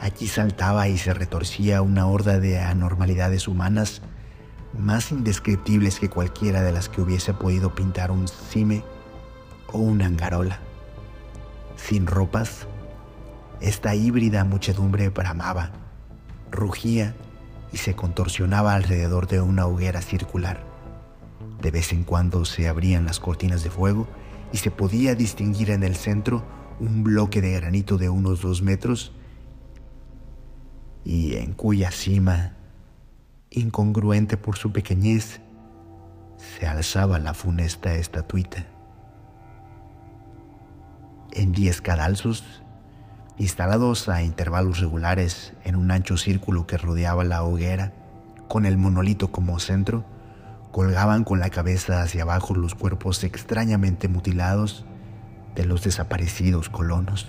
Allí saltaba y se retorcía una horda de anormalidades humanas más indescriptibles que cualquiera de las que hubiese podido pintar un cime o una angarola. Sin ropas, esta híbrida muchedumbre bramaba, rugía y se contorsionaba alrededor de una hoguera circular. De vez en cuando se abrían las cortinas de fuego y se podía distinguir en el centro un bloque de granito de unos dos metros y en cuya cima, incongruente por su pequeñez, se alzaba la funesta estatuita. En diez cadalzos, instalados a intervalos regulares en un ancho círculo que rodeaba la hoguera, con el monolito como centro, colgaban con la cabeza hacia abajo los cuerpos extrañamente mutilados de los desaparecidos colonos.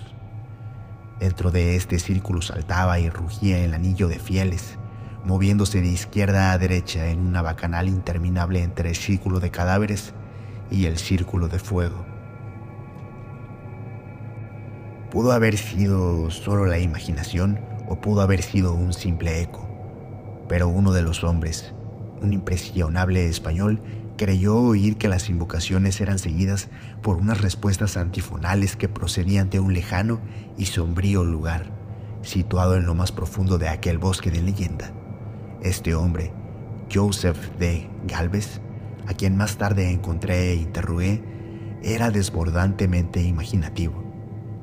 Dentro de este círculo saltaba y rugía el anillo de fieles, moviéndose de izquierda a derecha en una bacanal interminable entre el círculo de cadáveres y el círculo de fuego. Pudo haber sido solo la imaginación o pudo haber sido un simple eco, pero uno de los hombres, un impresionable español, creyó oír que las invocaciones eran seguidas por unas respuestas antifonales que procedían de un lejano y sombrío lugar, situado en lo más profundo de aquel bosque de leyenda. Este hombre, Joseph D. Galvez, a quien más tarde encontré e interrogué, era desbordantemente imaginativo.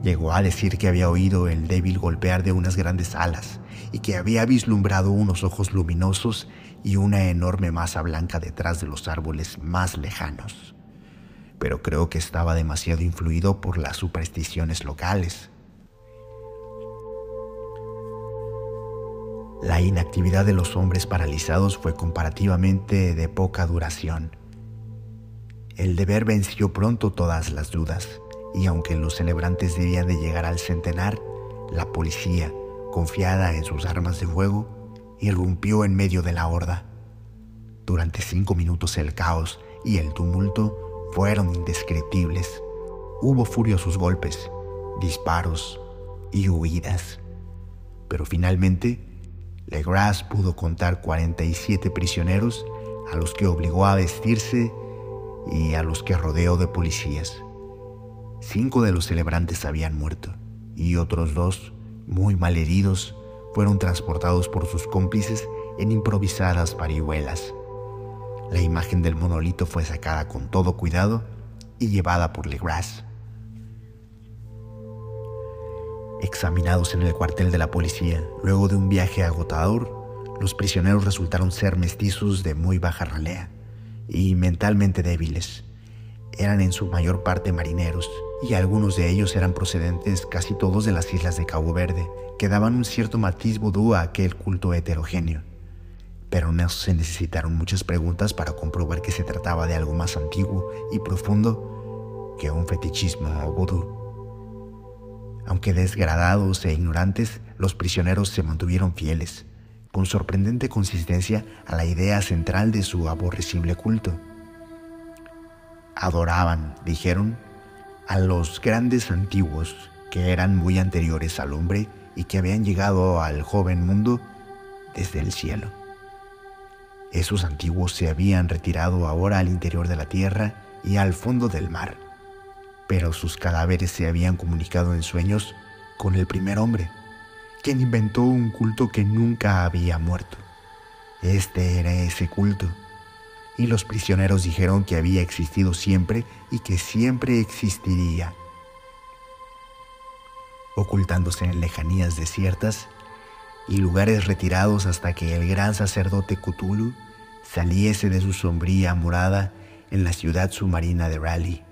Llegó a decir que había oído el débil golpear de unas grandes alas y que había vislumbrado unos ojos luminosos y una enorme masa blanca detrás de los árboles más lejanos. Pero creo que estaba demasiado influido por las supersticiones locales. La inactividad de los hombres paralizados fue comparativamente de poca duración. El deber venció pronto todas las dudas, y aunque los celebrantes debían de llegar al centenar, la policía, confiada en sus armas de fuego, irrumpió en medio de la horda. Durante cinco minutos el caos y el tumulto fueron indescriptibles. Hubo furiosos golpes, disparos y huidas. Pero finalmente, Legras pudo contar 47 prisioneros a los que obligó a vestirse y a los que rodeó de policías. Cinco de los celebrantes habían muerto y otros dos, muy malheridos, fueron transportados por sus cómplices en improvisadas parihuelas. La imagen del monolito fue sacada con todo cuidado y llevada por Legras. Examinados en el cuartel de la policía, luego de un viaje agotador, los prisioneros resultaron ser mestizos de muy baja ralea y mentalmente débiles. Eran en su mayor parte marineros y algunos de ellos eran procedentes casi todos de las islas de Cabo Verde, que daban un cierto matiz vudú a aquel culto heterogéneo. Pero no se necesitaron muchas preguntas para comprobar que se trataba de algo más antiguo y profundo que un fetichismo vudú. Aunque desgradados e ignorantes, los prisioneros se mantuvieron fieles, con sorprendente consistencia a la idea central de su aborrecible culto. Adoraban, dijeron, a los grandes antiguos que eran muy anteriores al hombre y que habían llegado al joven mundo desde el cielo. Esos antiguos se habían retirado ahora al interior de la tierra y al fondo del mar, pero sus cadáveres se habían comunicado en sueños con el primer hombre, quien inventó un culto que nunca había muerto. Este era ese culto y los prisioneros dijeron que había existido siempre y que siempre existiría. Ocultándose en lejanías desiertas y lugares retirados hasta que el gran sacerdote Cthulhu saliese de su sombría morada en la ciudad submarina de Raleigh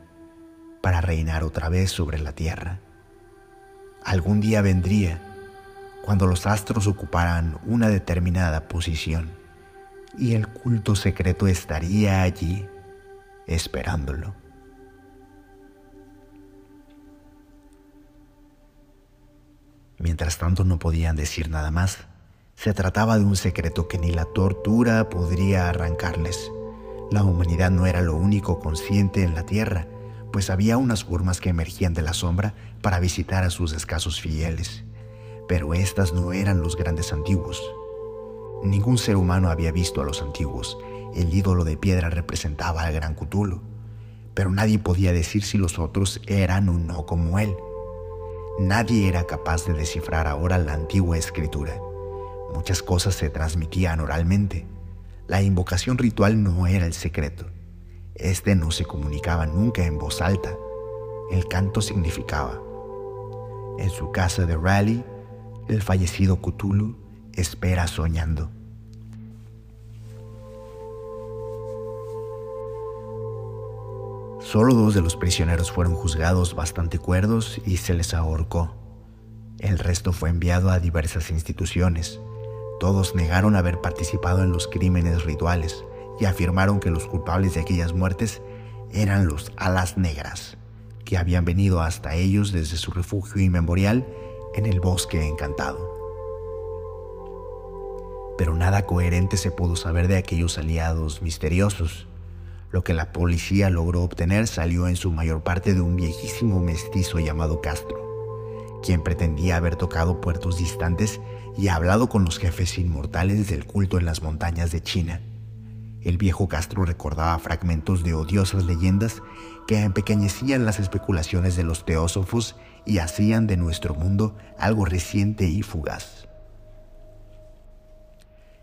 para reinar otra vez sobre la tierra. Algún día vendría cuando los astros ocuparan una determinada posición y el culto secreto estaría allí esperándolo. Mientras tanto no podían decir nada más. Se trataba de un secreto que ni la tortura podría arrancarles. La humanidad no era lo único consciente en la Tierra, pues había unas formas que emergían de la sombra para visitar a sus escasos fieles. Pero estas no eran los grandes antiguos. Ningún ser humano había visto a los antiguos. El ídolo de piedra representaba al gran Cthulhu, pero nadie podía decir si los otros eran o no como él. Nadie era capaz de descifrar ahora la antigua escritura. Muchas cosas se transmitían oralmente. La invocación ritual no era el secreto. Este no se comunicaba nunca en voz alta. El canto significaba. En su casa de Raleigh, el fallecido Cthulhu espera soñando. Solo dos de los prisioneros fueron juzgados bastante cuerdos y se les ahorcó. El resto fue enviado a diversas instituciones. Todos negaron haber participado en los crímenes rituales y afirmaron que los culpables de aquellas muertes eran los alas negras, que habían venido hasta ellos desde su refugio inmemorial en el bosque encantado. Pero nada coherente se pudo saber de aquellos aliados misteriosos. Lo que la policía logró obtener salió en su mayor parte de un viejísimo mestizo llamado Castro, quien pretendía haber tocado puertos distantes y hablado con los jefes inmortales del culto en las montañas de China. El viejo Castro recordaba fragmentos de odiosas leyendas que empequeñecían las especulaciones de los teósofos y hacían de nuestro mundo algo reciente y fugaz.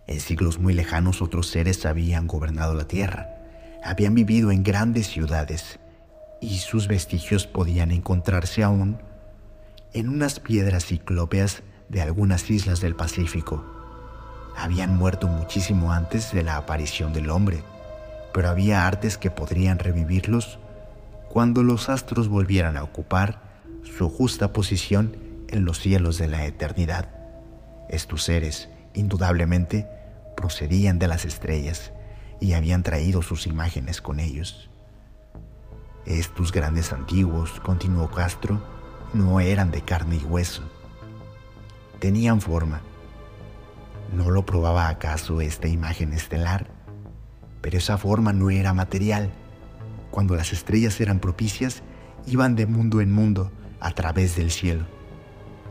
En siglos muy lejanos otros seres habían gobernado la tierra habían vivido en grandes ciudades y sus vestigios podían encontrarse aún en unas piedras ciclópeas de algunas islas del Pacífico. Habían muerto muchísimo antes de la aparición del hombre, pero había artes que podrían revivirlos cuando los astros volvieran a ocupar su justa posición en los cielos de la eternidad. Estos seres, indudablemente, procedían de las estrellas y habían traído sus imágenes con ellos. Estos grandes antiguos, continuó Castro, no eran de carne y hueso. Tenían forma. ¿No lo probaba acaso esta imagen estelar? Pero esa forma no era material. Cuando las estrellas eran propicias, iban de mundo en mundo a través del cielo.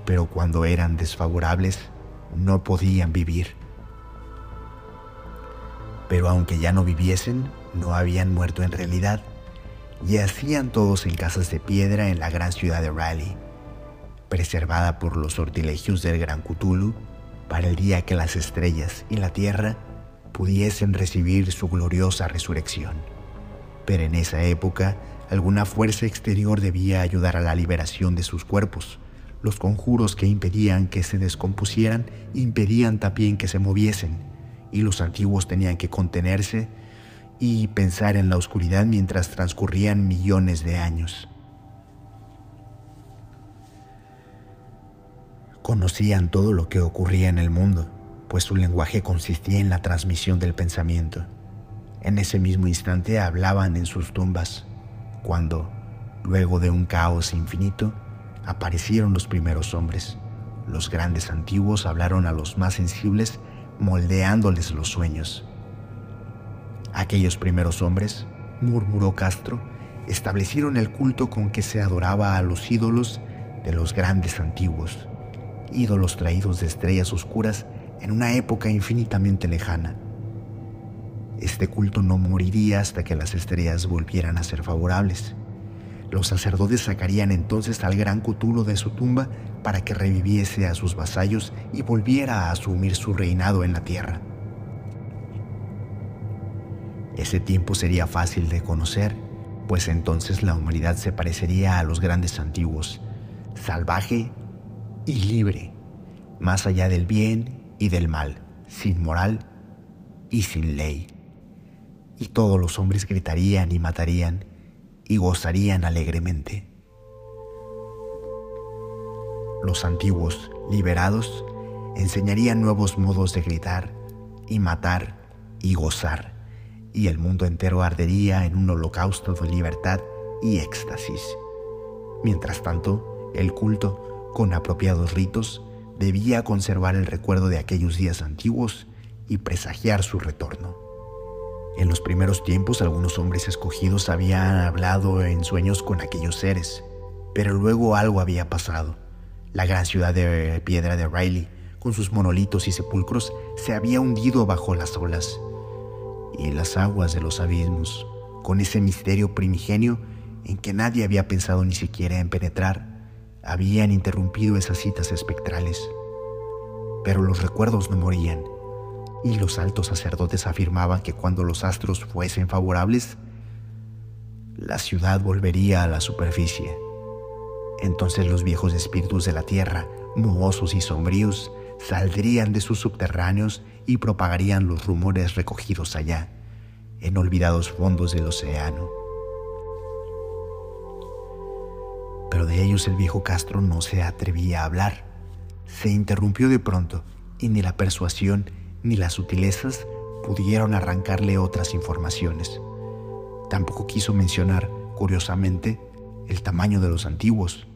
Pero cuando eran desfavorables, no podían vivir pero aunque ya no viviesen, no habían muerto en realidad. Yacían todos en casas de piedra en la gran ciudad de Raleigh, preservada por los sortilegios del gran Cthulhu para el día que las estrellas y la tierra pudiesen recibir su gloriosa resurrección. Pero en esa época, alguna fuerza exterior debía ayudar a la liberación de sus cuerpos. Los conjuros que impedían que se descompusieran impedían también que se moviesen y los antiguos tenían que contenerse y pensar en la oscuridad mientras transcurrían millones de años. Conocían todo lo que ocurría en el mundo, pues su lenguaje consistía en la transmisión del pensamiento. En ese mismo instante hablaban en sus tumbas, cuando, luego de un caos infinito, aparecieron los primeros hombres. Los grandes antiguos hablaron a los más sensibles moldeándoles los sueños. Aquellos primeros hombres, murmuró Castro, establecieron el culto con que se adoraba a los ídolos de los grandes antiguos, ídolos traídos de estrellas oscuras en una época infinitamente lejana. Este culto no moriría hasta que las estrellas volvieran a ser favorables. Los sacerdotes sacarían entonces al gran Cthulhu de su tumba para que reviviese a sus vasallos y volviera a asumir su reinado en la tierra. Ese tiempo sería fácil de conocer, pues entonces la humanidad se parecería a los grandes antiguos, salvaje y libre, más allá del bien y del mal, sin moral y sin ley. Y todos los hombres gritarían y matarían y gozarían alegremente. Los antiguos, liberados, enseñarían nuevos modos de gritar y matar y gozar, y el mundo entero ardería en un holocausto de libertad y éxtasis. Mientras tanto, el culto, con apropiados ritos, debía conservar el recuerdo de aquellos días antiguos y presagiar su retorno. En los primeros tiempos algunos hombres escogidos habían hablado en sueños con aquellos seres, pero luego algo había pasado. La gran ciudad de piedra de Riley, con sus monolitos y sepulcros, se había hundido bajo las olas y las aguas de los abismos, con ese misterio primigenio en que nadie había pensado ni siquiera en penetrar, habían interrumpido esas citas espectrales. Pero los recuerdos no morían y los altos sacerdotes afirmaban que cuando los astros fuesen favorables, la ciudad volvería a la superficie. Entonces los viejos espíritus de la tierra, mohosos y sombríos, saldrían de sus subterráneos y propagarían los rumores recogidos allá, en olvidados fondos del océano. Pero de ellos el viejo Castro no se atrevía a hablar. Se interrumpió de pronto y ni la persuasión ni las sutilezas pudieron arrancarle otras informaciones. Tampoco quiso mencionar, curiosamente, el tamaño de los antiguos.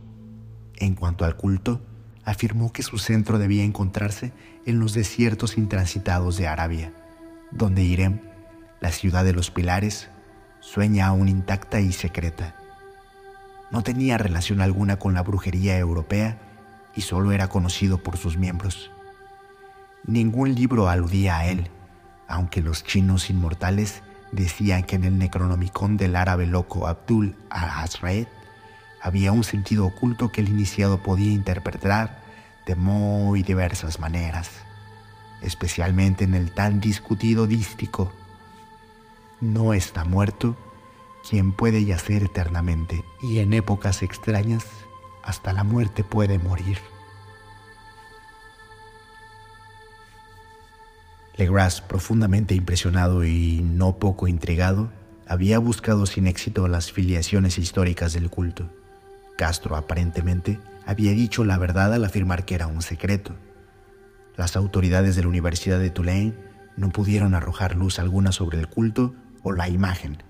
En cuanto al culto, afirmó que su centro debía encontrarse en los desiertos intransitados de Arabia, donde Irem, la ciudad de los pilares, sueña aún intacta y secreta. No tenía relación alguna con la brujería europea y solo era conocido por sus miembros. Ningún libro aludía a él, aunque los chinos inmortales decían que en el Necronomicon del árabe loco Abdul al-Azraed había un sentido oculto que el iniciado podía interpretar de muy diversas maneras, especialmente en el tan discutido dístico. No está muerto quien puede yacer eternamente y en épocas extrañas hasta la muerte puede morir. Legras, profundamente impresionado y no poco intrigado, había buscado sin éxito las filiaciones históricas del culto. Castro aparentemente había dicho la verdad al afirmar que era un secreto. Las autoridades de la Universidad de Tulane no pudieron arrojar luz alguna sobre el culto o la imagen,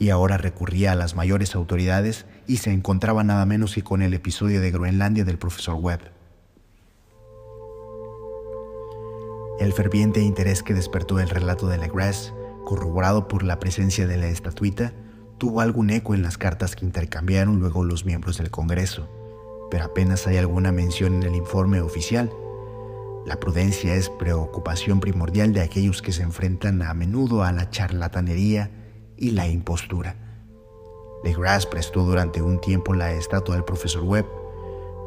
y ahora recurría a las mayores autoridades y se encontraba nada menos que con el episodio de Groenlandia del profesor Webb. El ferviente interés que despertó el relato de Legras, corroborado por la presencia de la estatuita, tuvo algún eco en las cartas que intercambiaron luego los miembros del Congreso, pero apenas hay alguna mención en el informe oficial. La prudencia es preocupación primordial de aquellos que se enfrentan a menudo a la charlatanería y la impostura. Legras prestó durante un tiempo la estatua del profesor Webb,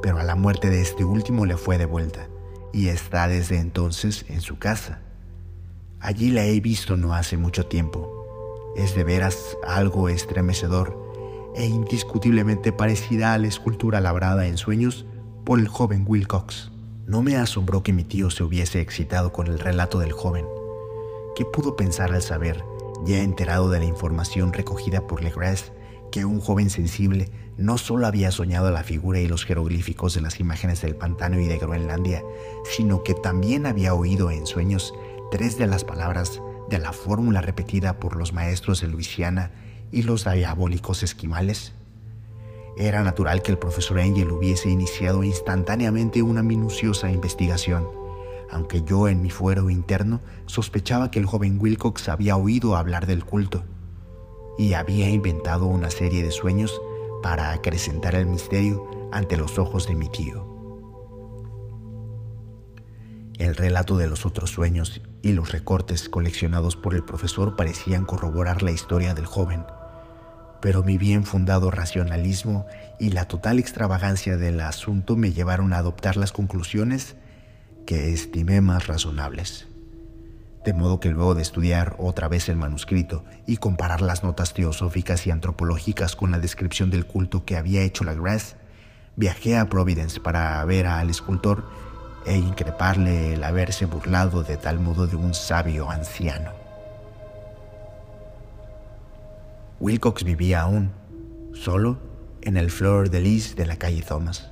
pero a la muerte de este último le fue devuelta y está desde entonces en su casa. Allí la he visto no hace mucho tiempo. Es de veras algo estremecedor e indiscutiblemente parecida a la escultura labrada en sueños por el joven Wilcox. No me asombró que mi tío se hubiese excitado con el relato del joven. ¿Qué pudo pensar al saber, ya enterado de la información recogida por Legras, que un joven sensible no solo había soñado la figura y los jeroglíficos de las imágenes del pantano y de Groenlandia, sino que también había oído en sueños tres de las palabras de la fórmula repetida por los maestros de Luisiana y los diabólicos esquimales. Era natural que el profesor Angel hubiese iniciado instantáneamente una minuciosa investigación, aunque yo en mi fuero interno sospechaba que el joven Wilcox había oído hablar del culto y había inventado una serie de sueños para acrecentar el misterio ante los ojos de mi tío. El relato de los otros sueños y los recortes coleccionados por el profesor parecían corroborar la historia del joven, pero mi bien fundado racionalismo y la total extravagancia del asunto me llevaron a adoptar las conclusiones que estimé más razonables de modo que luego de estudiar otra vez el manuscrito y comparar las notas teosóficas y antropológicas con la descripción del culto que había hecho la Grass, viajé a Providence para ver al escultor e increparle el haberse burlado de tal modo de un sabio anciano. Wilcox vivía aún, solo, en el Fleur de Lis de la calle Thomas,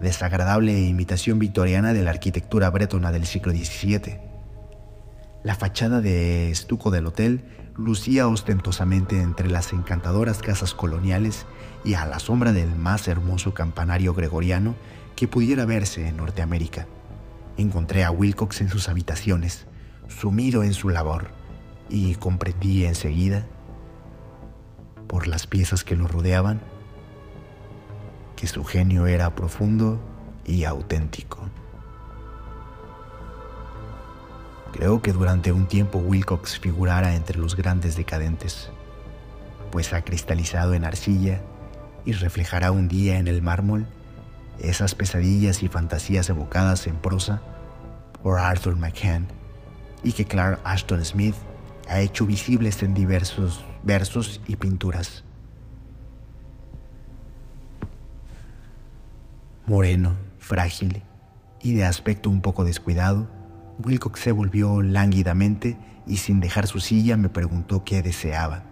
desagradable imitación victoriana de la arquitectura bretona del siglo XVII la fachada de estuco del hotel lucía ostentosamente entre las encantadoras casas coloniales y a la sombra del más hermoso campanario gregoriano que pudiera verse en Norteamérica. Encontré a Wilcox en sus habitaciones, sumido en su labor, y comprendí enseguida, por las piezas que lo rodeaban, que su genio era profundo y auténtico. Creo que durante un tiempo Wilcox figurara entre los grandes decadentes, pues ha cristalizado en arcilla y reflejará un día en el mármol esas pesadillas y fantasías evocadas en prosa por Arthur McCann y que Clark Ashton Smith ha hecho visibles en diversos versos y pinturas. Moreno, frágil y de aspecto un poco descuidado, Wilcox se volvió lánguidamente y sin dejar su silla me preguntó qué deseaba.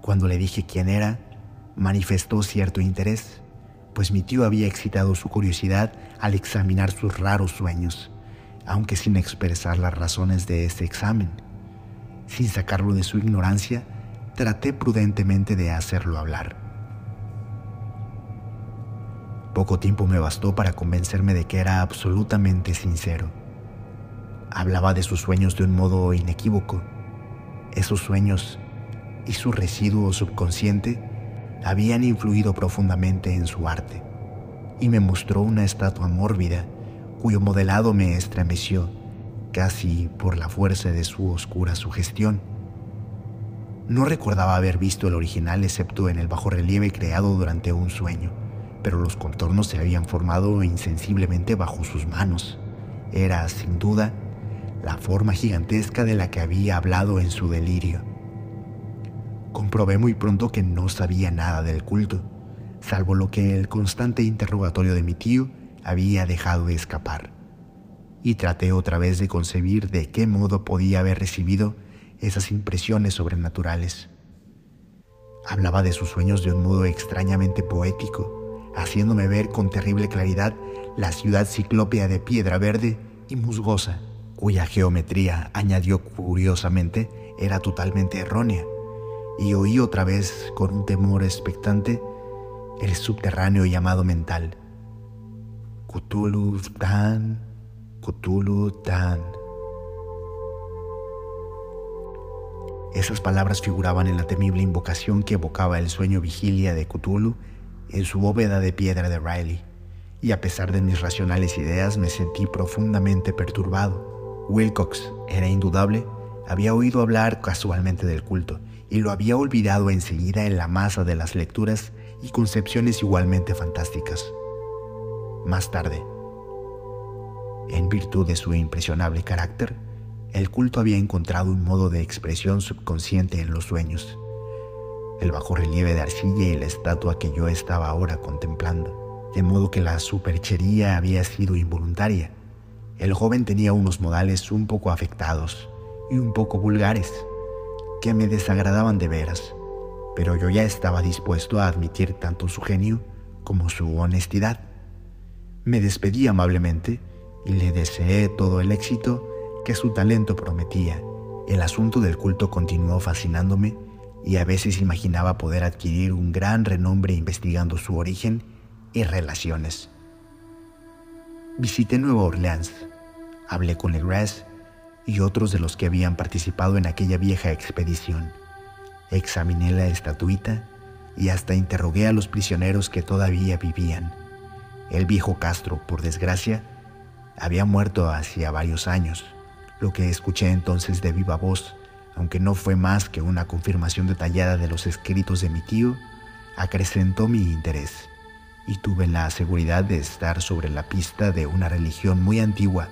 Cuando le dije quién era, manifestó cierto interés, pues mi tío había excitado su curiosidad al examinar sus raros sueños, aunque sin expresar las razones de ese examen. Sin sacarlo de su ignorancia, traté prudentemente de hacerlo hablar. Poco tiempo me bastó para convencerme de que era absolutamente sincero. Hablaba de sus sueños de un modo inequívoco. Esos sueños y su residuo subconsciente habían influido profundamente en su arte, y me mostró una estatua mórbida cuyo modelado me estremeció casi por la fuerza de su oscura sugestión. No recordaba haber visto el original excepto en el bajo relieve creado durante un sueño, pero los contornos se habían formado insensiblemente bajo sus manos. Era, sin duda, la forma gigantesca de la que había hablado en su delirio. Comprobé muy pronto que no sabía nada del culto, salvo lo que el constante interrogatorio de mi tío había dejado de escapar. Y traté otra vez de concebir de qué modo podía haber recibido esas impresiones sobrenaturales. Hablaba de sus sueños de un modo extrañamente poético, haciéndome ver con terrible claridad la ciudad ciclópea de piedra verde y musgosa, cuya geometría, añadió curiosamente, era totalmente errónea y oí otra vez con un temor expectante el subterráneo llamado mental. Cthulhu Dan, Cthulhu Dan. Esas palabras figuraban en la temible invocación que evocaba el sueño vigilia de Cthulhu en su bóveda de piedra de Riley, y a pesar de mis racionales ideas me sentí profundamente perturbado. Wilcox, era indudable, había oído hablar casualmente del culto, y lo había olvidado enseguida en la masa de las lecturas y concepciones igualmente fantásticas. Más tarde, en virtud de su impresionable carácter, el culto había encontrado un modo de expresión subconsciente en los sueños, el bajo relieve de arcilla y la estatua que yo estaba ahora contemplando, de modo que la superchería había sido involuntaria. El joven tenía unos modales un poco afectados y un poco vulgares, que me desagradaban de veras, pero yo ya estaba dispuesto a admitir tanto su genio como su honestidad. Me despedí amablemente y le deseé todo el éxito que su talento prometía. El asunto del culto continuó fascinándome y a veces imaginaba poder adquirir un gran renombre investigando su origen y relaciones. Visité Nueva Orleans, hablé con Legras y otros de los que habían participado en aquella vieja expedición. Examiné la estatuita y hasta interrogué a los prisioneros que todavía vivían. El viejo Castro, por desgracia, había muerto hacía varios años. Lo que escuché entonces de viva voz, aunque no fue más que una confirmación detallada de los escritos de mi tío, acrecentó mi interés y tuve la seguridad de estar sobre la pista de una religión muy antigua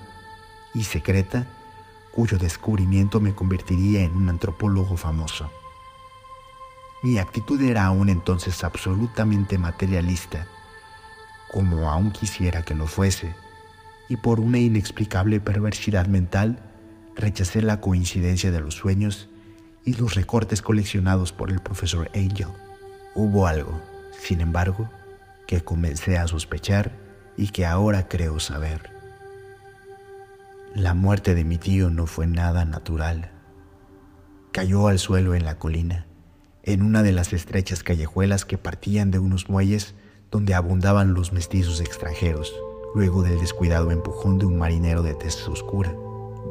y secreta cuyo descubrimiento me convertiría en un antropólogo famoso. Mi actitud era aún entonces absolutamente materialista, como aún quisiera que lo fuese, y por una inexplicable perversidad mental rechacé la coincidencia de los sueños y los recortes coleccionados por el profesor Angel. Hubo algo, sin embargo, que comencé a sospechar y que ahora creo saber. La muerte de mi tío no fue nada natural. Cayó al suelo en la colina, en una de las estrechas callejuelas que partían de unos muelles donde abundaban los mestizos extranjeros, luego del descuidado empujón de un marinero de tez oscura.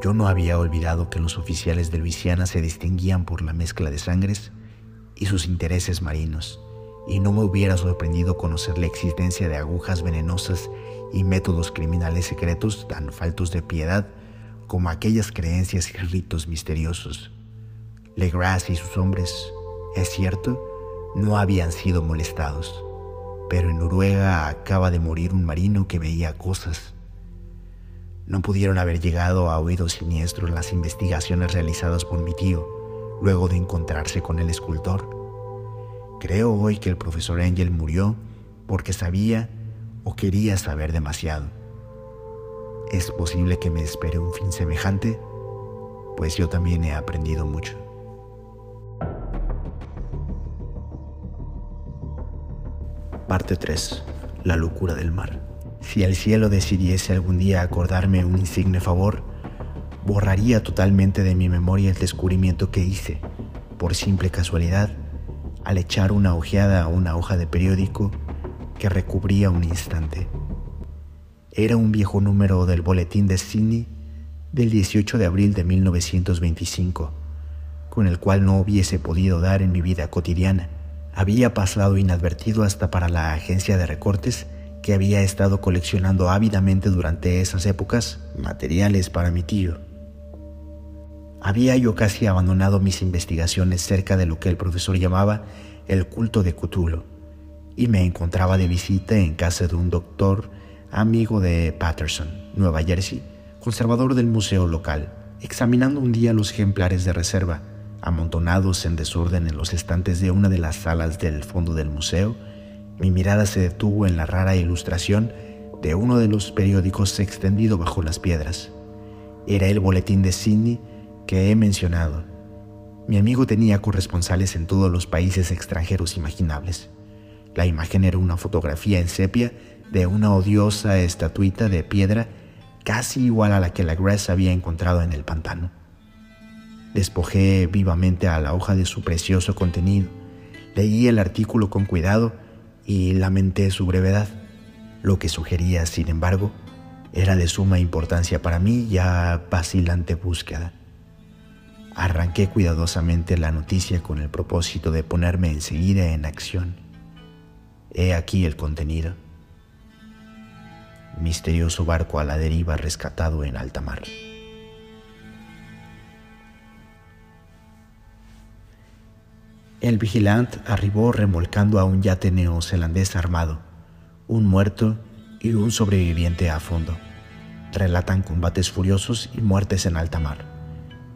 Yo no había olvidado que los oficiales de Luisiana se distinguían por la mezcla de sangres y sus intereses marinos, y no me hubiera sorprendido conocer la existencia de agujas venenosas y métodos criminales secretos tan faltos de piedad como aquellas creencias y ritos misteriosos. Legras y sus hombres, es cierto, no habían sido molestados, pero en Noruega acaba de morir un marino que veía cosas. No pudieron haber llegado a oídos siniestros las investigaciones realizadas por mi tío luego de encontrarse con el escultor. Creo hoy que el profesor Engel murió porque sabía o quería saber demasiado. ¿Es posible que me espere un fin semejante? Pues yo también he aprendido mucho. Parte 3. La locura del mar. Si el cielo decidiese algún día acordarme un insigne favor, borraría totalmente de mi memoria el descubrimiento que hice, por simple casualidad, al echar una ojeada a una hoja de periódico que recubría un instante. Era un viejo número del Boletín de Sydney del 18 de abril de 1925, con el cual no hubiese podido dar en mi vida cotidiana había pasado inadvertido hasta para la agencia de recortes que había estado coleccionando ávidamente durante esas épocas materiales para mi tío. Había yo casi abandonado mis investigaciones cerca de lo que el profesor llamaba el culto de Cthulhu y me encontraba de visita en casa de un doctor amigo de Patterson, Nueva Jersey, conservador del museo local, examinando un día los ejemplares de reserva amontonados en desorden en los estantes de una de las salas del fondo del museo, mi mirada se detuvo en la rara ilustración de uno de los periódicos extendido bajo las piedras. Era el boletín de Sydney que he mencionado. Mi amigo tenía corresponsales en todos los países extranjeros imaginables. La imagen era una fotografía en sepia de una odiosa estatuita de piedra casi igual a la que la Grace había encontrado en el pantano. Despojé vivamente a la hoja de su precioso contenido. Leí el artículo con cuidado y lamenté su brevedad. Lo que sugería, sin embargo, era de suma importancia para mí ya vacilante búsqueda. Arranqué cuidadosamente la noticia con el propósito de ponerme enseguida en acción. He aquí el contenido. Misterioso barco a la deriva rescatado en alta mar. El vigilante arribó remolcando a un yate neozelandés armado, un muerto y un sobreviviente a fondo. Relatan combates furiosos y muertes en alta mar.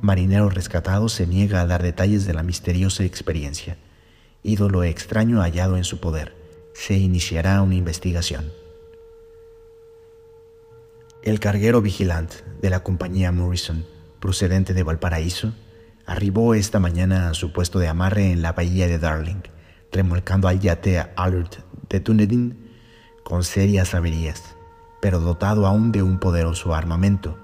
Marinero rescatado se niega a dar detalles de la misteriosa experiencia. Ídolo extraño hallado en su poder. Se iniciará una investigación. El carguero vigilante de la compañía Morrison, procedente de Valparaíso, Arribó esta mañana a su puesto de amarre en la bahía de Darling, remolcando al yate Alert de Dunedin con serias averías, pero dotado aún de un poderoso armamento.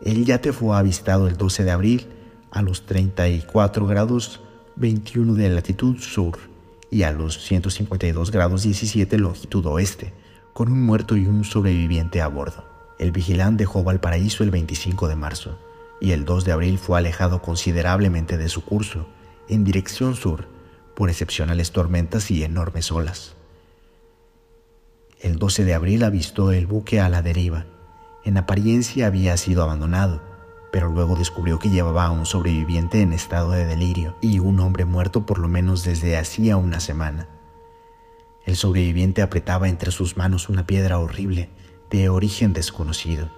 El yate fue avistado el 12 de abril a los 34 grados 21 de latitud sur y a los 152 grados 17 longitud oeste, con un muerto y un sobreviviente a bordo. El vigilante dejó Valparaíso el 25 de marzo y el 2 de abril fue alejado considerablemente de su curso, en dirección sur, por excepcionales tormentas y enormes olas. El 12 de abril avistó el buque a la deriva. En apariencia había sido abandonado, pero luego descubrió que llevaba a un sobreviviente en estado de delirio y un hombre muerto por lo menos desde hacía una semana. El sobreviviente apretaba entre sus manos una piedra horrible de origen desconocido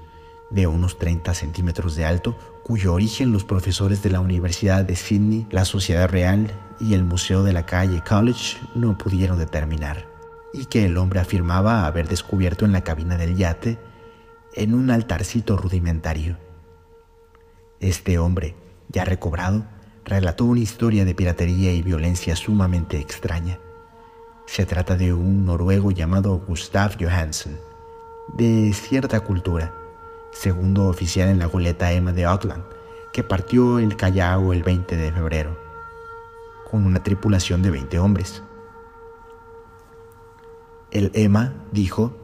de unos 30 centímetros de alto, cuyo origen los profesores de la Universidad de Sydney, la Sociedad Real y el Museo de la Calle College no pudieron determinar, y que el hombre afirmaba haber descubierto en la cabina del yate en un altarcito rudimentario. Este hombre, ya recobrado, relató una historia de piratería y violencia sumamente extraña. Se trata de un noruego llamado Gustav Johansen, de cierta cultura, segundo oficial en la goleta Emma de Auckland, que partió el Callao el 20 de febrero, con una tripulación de 20 hombres. El Emma, dijo,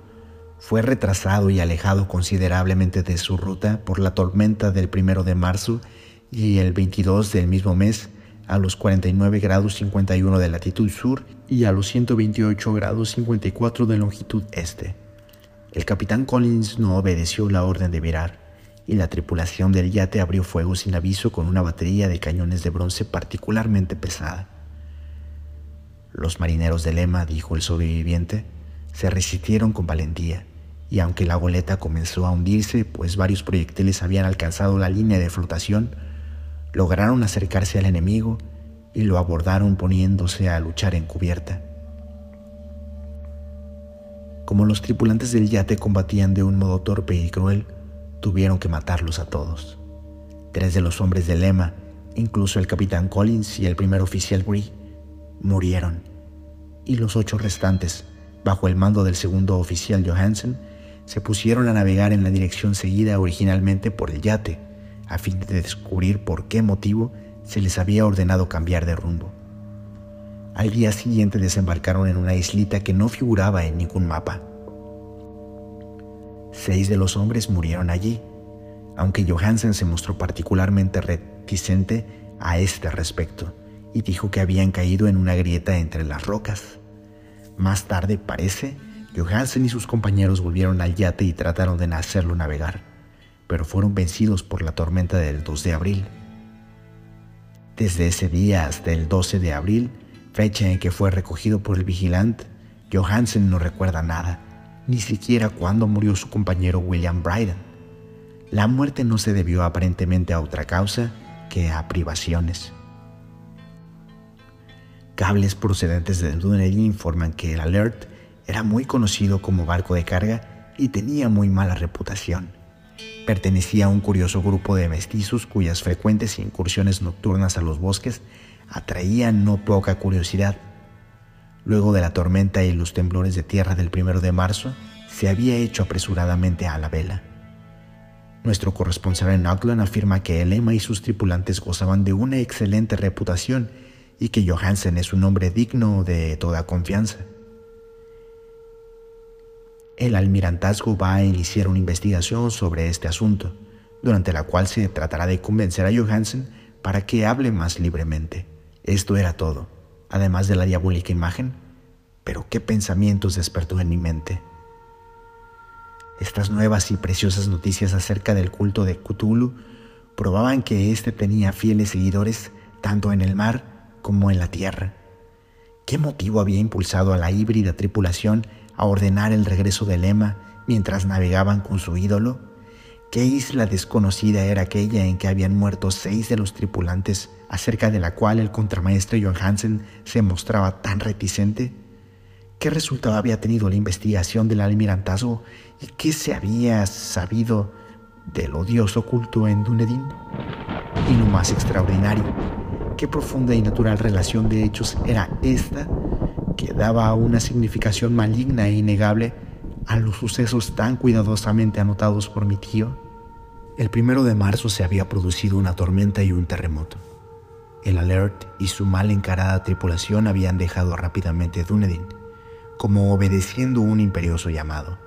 fue retrasado y alejado considerablemente de su ruta por la tormenta del 1 de marzo y el 22 del mismo mes a los 49 grados 51 de latitud sur y a los 128 grados 54 de longitud este. El capitán Collins no obedeció la orden de virar y la tripulación del yate abrió fuego sin aviso con una batería de cañones de bronce particularmente pesada. Los marineros de Lema, dijo el sobreviviente, se resistieron con valentía, y aunque la goleta comenzó a hundirse, pues varios proyectiles habían alcanzado la línea de flotación, lograron acercarse al enemigo y lo abordaron poniéndose a luchar en cubierta. Como los tripulantes del yate combatían de un modo torpe y cruel, tuvieron que matarlos a todos. Tres de los hombres de lema, incluso el capitán Collins y el primer oficial Bree, murieron, y los ocho restantes, bajo el mando del segundo oficial Johansen, se pusieron a navegar en la dirección seguida originalmente por el yate, a fin de descubrir por qué motivo se les había ordenado cambiar de rumbo. Al día siguiente desembarcaron en una islita que no figuraba en ningún mapa. Seis de los hombres murieron allí, aunque Johansen se mostró particularmente reticente a este respecto y dijo que habían caído en una grieta entre las rocas. Más tarde, parece, Johansen y sus compañeros volvieron al yate y trataron de hacerlo navegar, pero fueron vencidos por la tormenta del 2 de abril. Desde ese día hasta el 12 de abril, fecha en que fue recogido por el vigilante, Johansen no recuerda nada, ni siquiera cuándo murió su compañero William Bryden. La muerte no se debió aparentemente a otra causa que a privaciones. Cables procedentes de Dunedin informan que el Alert era muy conocido como barco de carga y tenía muy mala reputación. Pertenecía a un curioso grupo de mestizos cuyas frecuentes incursiones nocturnas a los bosques atraían no poca curiosidad. Luego de la tormenta y los temblores de tierra del primero de marzo, se había hecho apresuradamente a la vela. Nuestro corresponsal en Auckland afirma que el Emma y sus tripulantes gozaban de una excelente reputación y que Johansen es un hombre digno de toda confianza. El almirantazgo va a iniciar una investigación sobre este asunto, durante la cual se tratará de convencer a Johansen para que hable más libremente. Esto era todo, además de la diabólica imagen, pero qué pensamientos despertó en mi mente. Estas nuevas y preciosas noticias acerca del culto de Cthulhu probaban que éste tenía fieles seguidores tanto en el mar como en la tierra. ¿Qué motivo había impulsado a la híbrida tripulación a ordenar el regreso de Lema mientras navegaban con su ídolo? ¿Qué isla desconocida era aquella en que habían muerto seis de los tripulantes, acerca de la cual el contramaestre John Hansen se mostraba tan reticente? ¿Qué resultado había tenido la investigación del almirantazgo y qué se había sabido del odioso culto en Dunedin? Y lo más extraordinario, Qué profunda y natural relación de hechos era esta que daba una significación maligna e innegable a los sucesos tan cuidadosamente anotados por mi tío. El primero de marzo se había producido una tormenta y un terremoto. El Alert y su mal encarada tripulación habían dejado rápidamente Dunedin, como obedeciendo un imperioso llamado.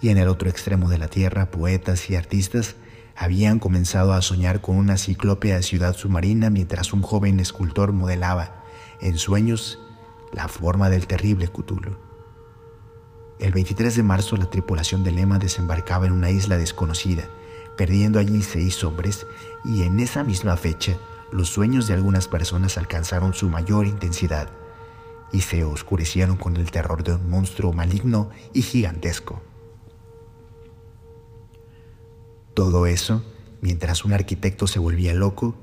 Y en el otro extremo de la tierra, poetas y artistas habían comenzado a soñar con una ciclópea ciudad submarina mientras un joven escultor modelaba, en sueños, la forma del terrible Cthulhu. El 23 de marzo la tripulación de Lema desembarcaba en una isla desconocida, perdiendo allí seis hombres, y en esa misma fecha los sueños de algunas personas alcanzaron su mayor intensidad y se oscurecieron con el terror de un monstruo maligno y gigantesco. Todo eso mientras un arquitecto se volvía loco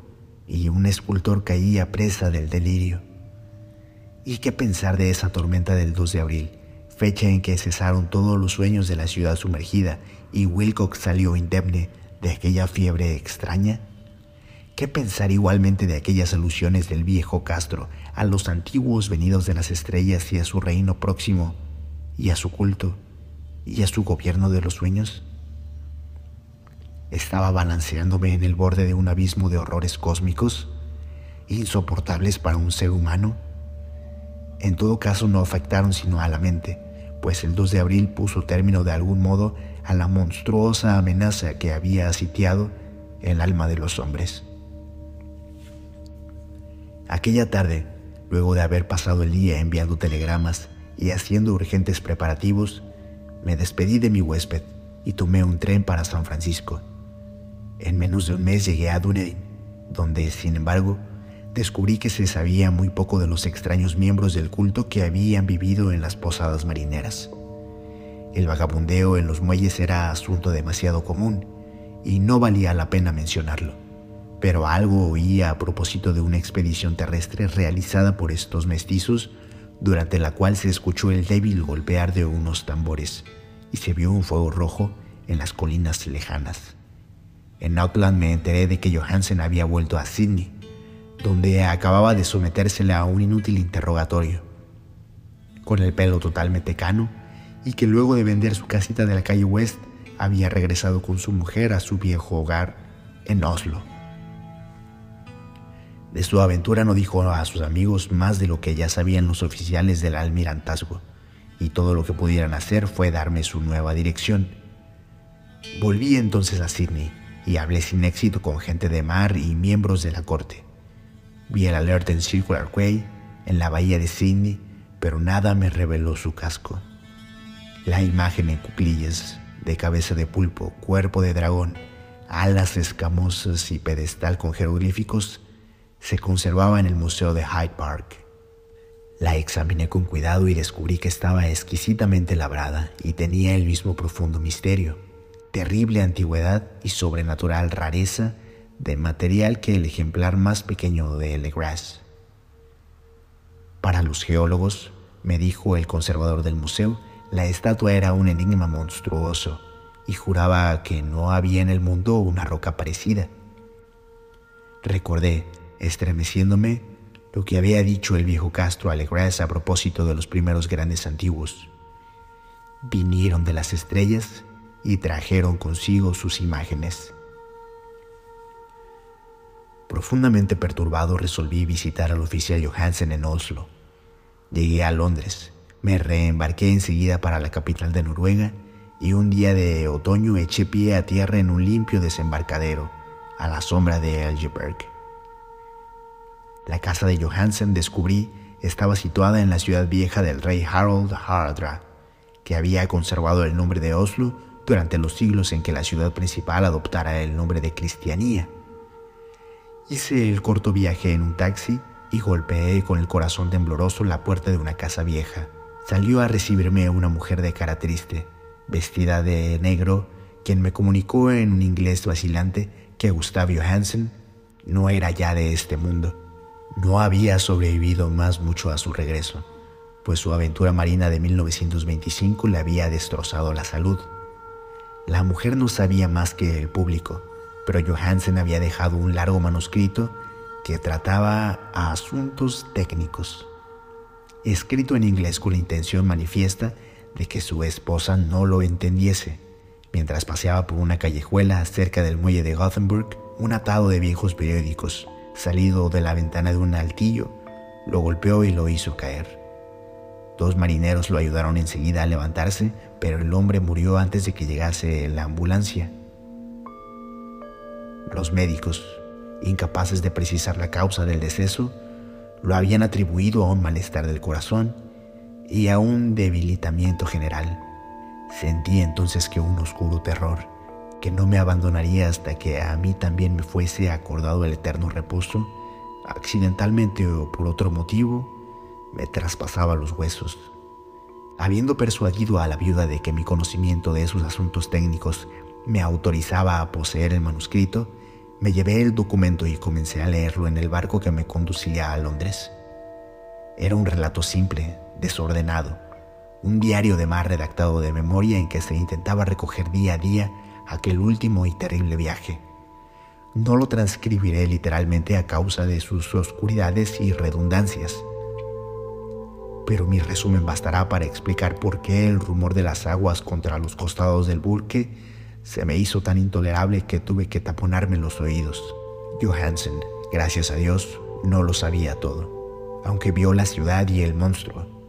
y un escultor caía presa del delirio. ¿Y qué pensar de esa tormenta del 2 de abril, fecha en que cesaron todos los sueños de la ciudad sumergida y Wilcox salió indemne de aquella fiebre extraña? ¿Qué pensar igualmente de aquellas alusiones del viejo Castro a los antiguos venidos de las estrellas y a su reino próximo, y a su culto, y a su gobierno de los sueños? Estaba balanceándome en el borde de un abismo de horrores cósmicos, insoportables para un ser humano. En todo caso no afectaron sino a la mente, pues el 2 de abril puso término de algún modo a la monstruosa amenaza que había sitiado el alma de los hombres. Aquella tarde, luego de haber pasado el día enviando telegramas y haciendo urgentes preparativos, me despedí de mi huésped y tomé un tren para San Francisco. En menos de un mes llegué a Dunedin, donde, sin embargo, descubrí que se sabía muy poco de los extraños miembros del culto que habían vivido en las posadas marineras. El vagabundeo en los muelles era asunto demasiado común y no valía la pena mencionarlo, pero algo oía a propósito de una expedición terrestre realizada por estos mestizos durante la cual se escuchó el débil golpear de unos tambores y se vio un fuego rojo en las colinas lejanas. En Auckland me enteré de que Johansen había vuelto a Sydney, donde acababa de sometérsele a un inútil interrogatorio. Con el pelo totalmente cano, y que luego de vender su casita de la calle West había regresado con su mujer a su viejo hogar en Oslo. De su aventura no dijo a sus amigos más de lo que ya sabían los oficiales del almirantazgo, y todo lo que pudieran hacer fue darme su nueva dirección. Volví entonces a Sydney y hablé sin éxito con gente de mar y miembros de la corte. Vi el alert en Circular Quay, en la bahía de Sydney, pero nada me reveló su casco. La imagen en cuclillas, de cabeza de pulpo, cuerpo de dragón, alas escamosas y pedestal con jeroglíficos se conservaba en el Museo de Hyde Park. La examiné con cuidado y descubrí que estaba exquisitamente labrada y tenía el mismo profundo misterio, terrible antigüedad y sobrenatural rareza de material que el ejemplar más pequeño de Legras. Para los geólogos, me dijo el conservador del museo, la estatua era un enigma monstruoso y juraba que no había en el mundo una roca parecida. Recordé estremeciéndome lo que había dicho el viejo Castro Alegres a propósito de los primeros grandes antiguos. Vinieron de las estrellas y trajeron consigo sus imágenes. Profundamente perturbado resolví visitar al oficial Johansen en Oslo. Llegué a Londres, me reembarqué enseguida para la capital de Noruega y un día de otoño eché pie a tierra en un limpio desembarcadero a la sombra de Elgeberg. La casa de Johansen, descubrí, estaba situada en la ciudad vieja del rey Harald Hardra, que había conservado el nombre de Oslo durante los siglos en que la ciudad principal adoptara el nombre de Cristianía. Hice el corto viaje en un taxi y golpeé con el corazón tembloroso la puerta de una casa vieja. Salió a recibirme una mujer de cara triste, vestida de negro, quien me comunicó en un inglés vacilante que Gustav Johansen no era ya de este mundo no había sobrevivido más mucho a su regreso, pues su aventura marina de 1925 le había destrozado la salud. La mujer no sabía más que el público, pero Johansen había dejado un largo manuscrito que trataba a asuntos técnicos, escrito en inglés con la intención manifiesta de que su esposa no lo entendiese. Mientras paseaba por una callejuela cerca del muelle de Gothenburg, un atado de viejos periódicos salido de la ventana de un altillo, lo golpeó y lo hizo caer. Dos marineros lo ayudaron enseguida a levantarse, pero el hombre murió antes de que llegase la ambulancia. Los médicos, incapaces de precisar la causa del deceso, lo habían atribuido a un malestar del corazón y a un debilitamiento general. Sentí entonces que un oscuro terror que no me abandonaría hasta que a mí también me fuese acordado el eterno reposo, accidentalmente o por otro motivo, me traspasaba los huesos. Habiendo persuadido a la viuda de que mi conocimiento de esos asuntos técnicos me autorizaba a poseer el manuscrito, me llevé el documento y comencé a leerlo en el barco que me conducía a Londres. Era un relato simple, desordenado, un diario de mar redactado de memoria en que se intentaba recoger día a día aquel último y terrible viaje. No lo transcribiré literalmente a causa de sus oscuridades y redundancias, pero mi resumen bastará para explicar por qué el rumor de las aguas contra los costados del buque se me hizo tan intolerable que tuve que taponarme los oídos. Johansen, gracias a Dios, no lo sabía todo, aunque vio la ciudad y el monstruo.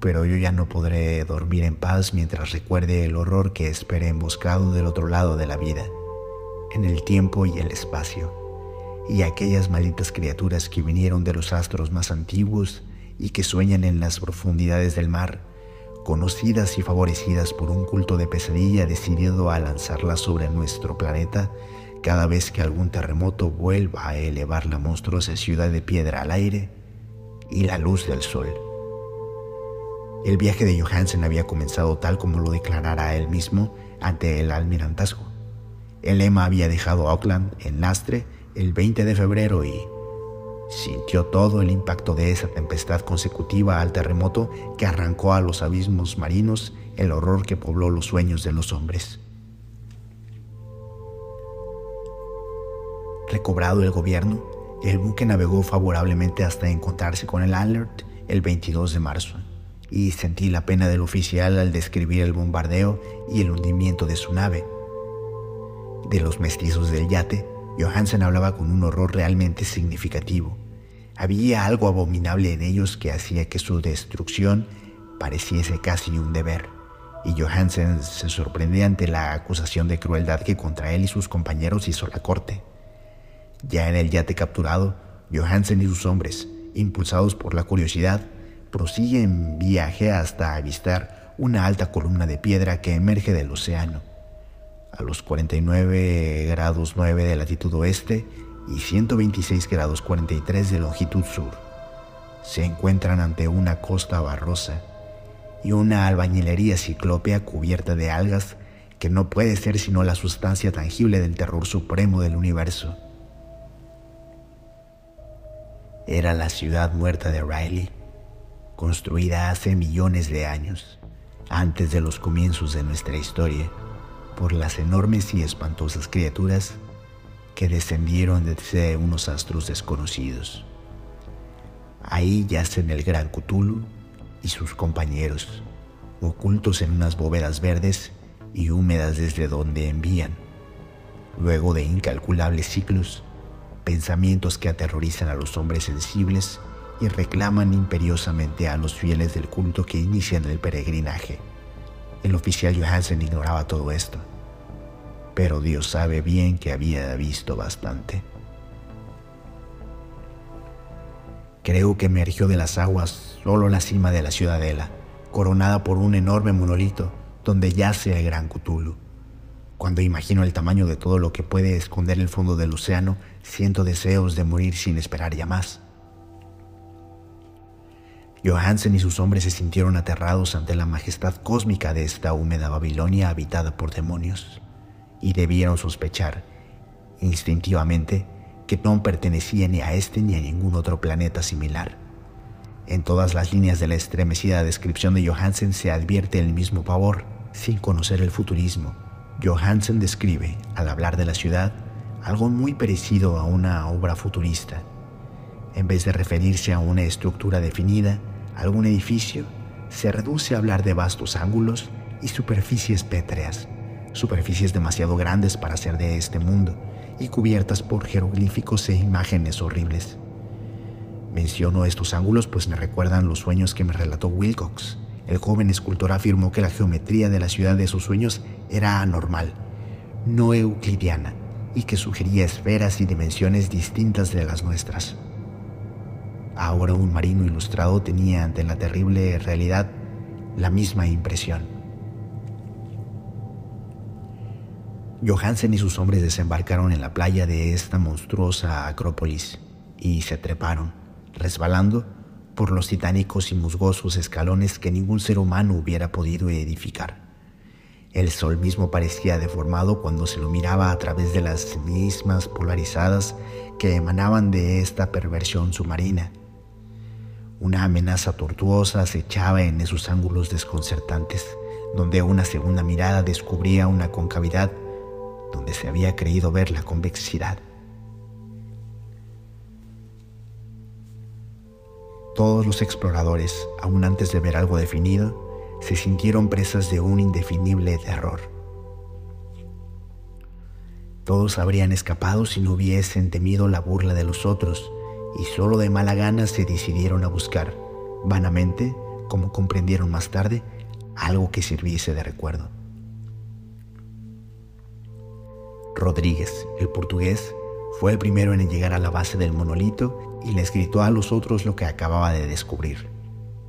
pero yo ya no podré dormir en paz mientras recuerde el horror que espera emboscado del otro lado de la vida, en el tiempo y el espacio, y aquellas malditas criaturas que vinieron de los astros más antiguos y que sueñan en las profundidades del mar, conocidas y favorecidas por un culto de pesadilla decidido a lanzarlas sobre nuestro planeta cada vez que algún terremoto vuelva a elevar la monstruosa ciudad de piedra al aire y la luz del sol. El viaje de Johansen había comenzado tal como lo declarara él mismo ante el almirantazgo. El Emma había dejado Auckland en lastre el 20 de febrero y sintió todo el impacto de esa tempestad consecutiva al terremoto que arrancó a los abismos marinos el horror que pobló los sueños de los hombres. Recobrado el gobierno, el buque navegó favorablemente hasta encontrarse con el Alert el 22 de marzo y sentí la pena del oficial al describir el bombardeo y el hundimiento de su nave. De los mestizos del yate, Johansen hablaba con un horror realmente significativo. Había algo abominable en ellos que hacía que su destrucción pareciese casi un deber, y Johansen se sorprendía ante la acusación de crueldad que contra él y sus compañeros hizo la corte. Ya en el yate capturado, Johansen y sus hombres, impulsados por la curiosidad, prosigue viaje hasta avistar una alta columna de piedra que emerge del océano. A los 49 grados 9 de latitud oeste y 126 grados 43 de longitud sur, se encuentran ante una costa barrosa y una albañilería ciclópea cubierta de algas que no puede ser sino la sustancia tangible del terror supremo del universo. Era la ciudad muerta de Riley construida hace millones de años, antes de los comienzos de nuestra historia, por las enormes y espantosas criaturas que descendieron desde unos astros desconocidos. Ahí yacen el gran Cthulhu y sus compañeros, ocultos en unas bóvedas verdes y húmedas desde donde envían, luego de incalculables ciclos, pensamientos que aterrorizan a los hombres sensibles y reclaman imperiosamente a los fieles del culto que inician el peregrinaje. El oficial Johansen ignoraba todo esto, pero Dios sabe bien que había visto bastante. Creo que emergió de las aguas solo la cima de la ciudadela, coronada por un enorme monolito donde yace el gran Cthulhu. Cuando imagino el tamaño de todo lo que puede esconder el fondo del océano, siento deseos de morir sin esperar ya más. Johansen y sus hombres se sintieron aterrados ante la majestad cósmica de esta húmeda Babilonia habitada por demonios, y debieron sospechar, instintivamente, que no pertenecía ni a este ni a ningún otro planeta similar. En todas las líneas de la estremecida descripción de Johansen se advierte el mismo pavor, sin conocer el futurismo. Johansen describe, al hablar de la ciudad, algo muy parecido a una obra futurista. En vez de referirse a una estructura definida, algún edificio, se reduce a hablar de vastos ángulos y superficies pétreas, superficies demasiado grandes para ser de este mundo y cubiertas por jeroglíficos e imágenes horribles. Menciono estos ángulos pues me recuerdan los sueños que me relató Wilcox. El joven escultor afirmó que la geometría de la ciudad de sus sueños era anormal, no euclidiana, y que sugería esferas y dimensiones distintas de las nuestras. Ahora un marino ilustrado tenía ante la terrible realidad la misma impresión. Johansen y sus hombres desembarcaron en la playa de esta monstruosa acrópolis y se treparon, resbalando por los titánicos y musgosos escalones que ningún ser humano hubiera podido edificar. El sol mismo parecía deformado cuando se lo miraba a través de las mismas polarizadas que emanaban de esta perversión submarina una amenaza tortuosa acechaba en esos ángulos desconcertantes, donde una segunda mirada descubría una concavidad donde se había creído ver la convexidad. Todos los exploradores, aún antes de ver algo definido, se sintieron presas de un indefinible terror. Todos habrían escapado si no hubiesen temido la burla de los otros y solo de mala gana se decidieron a buscar, vanamente, como comprendieron más tarde, algo que sirviese de recuerdo. Rodríguez, el portugués, fue el primero en llegar a la base del monolito y les gritó a los otros lo que acababa de descubrir.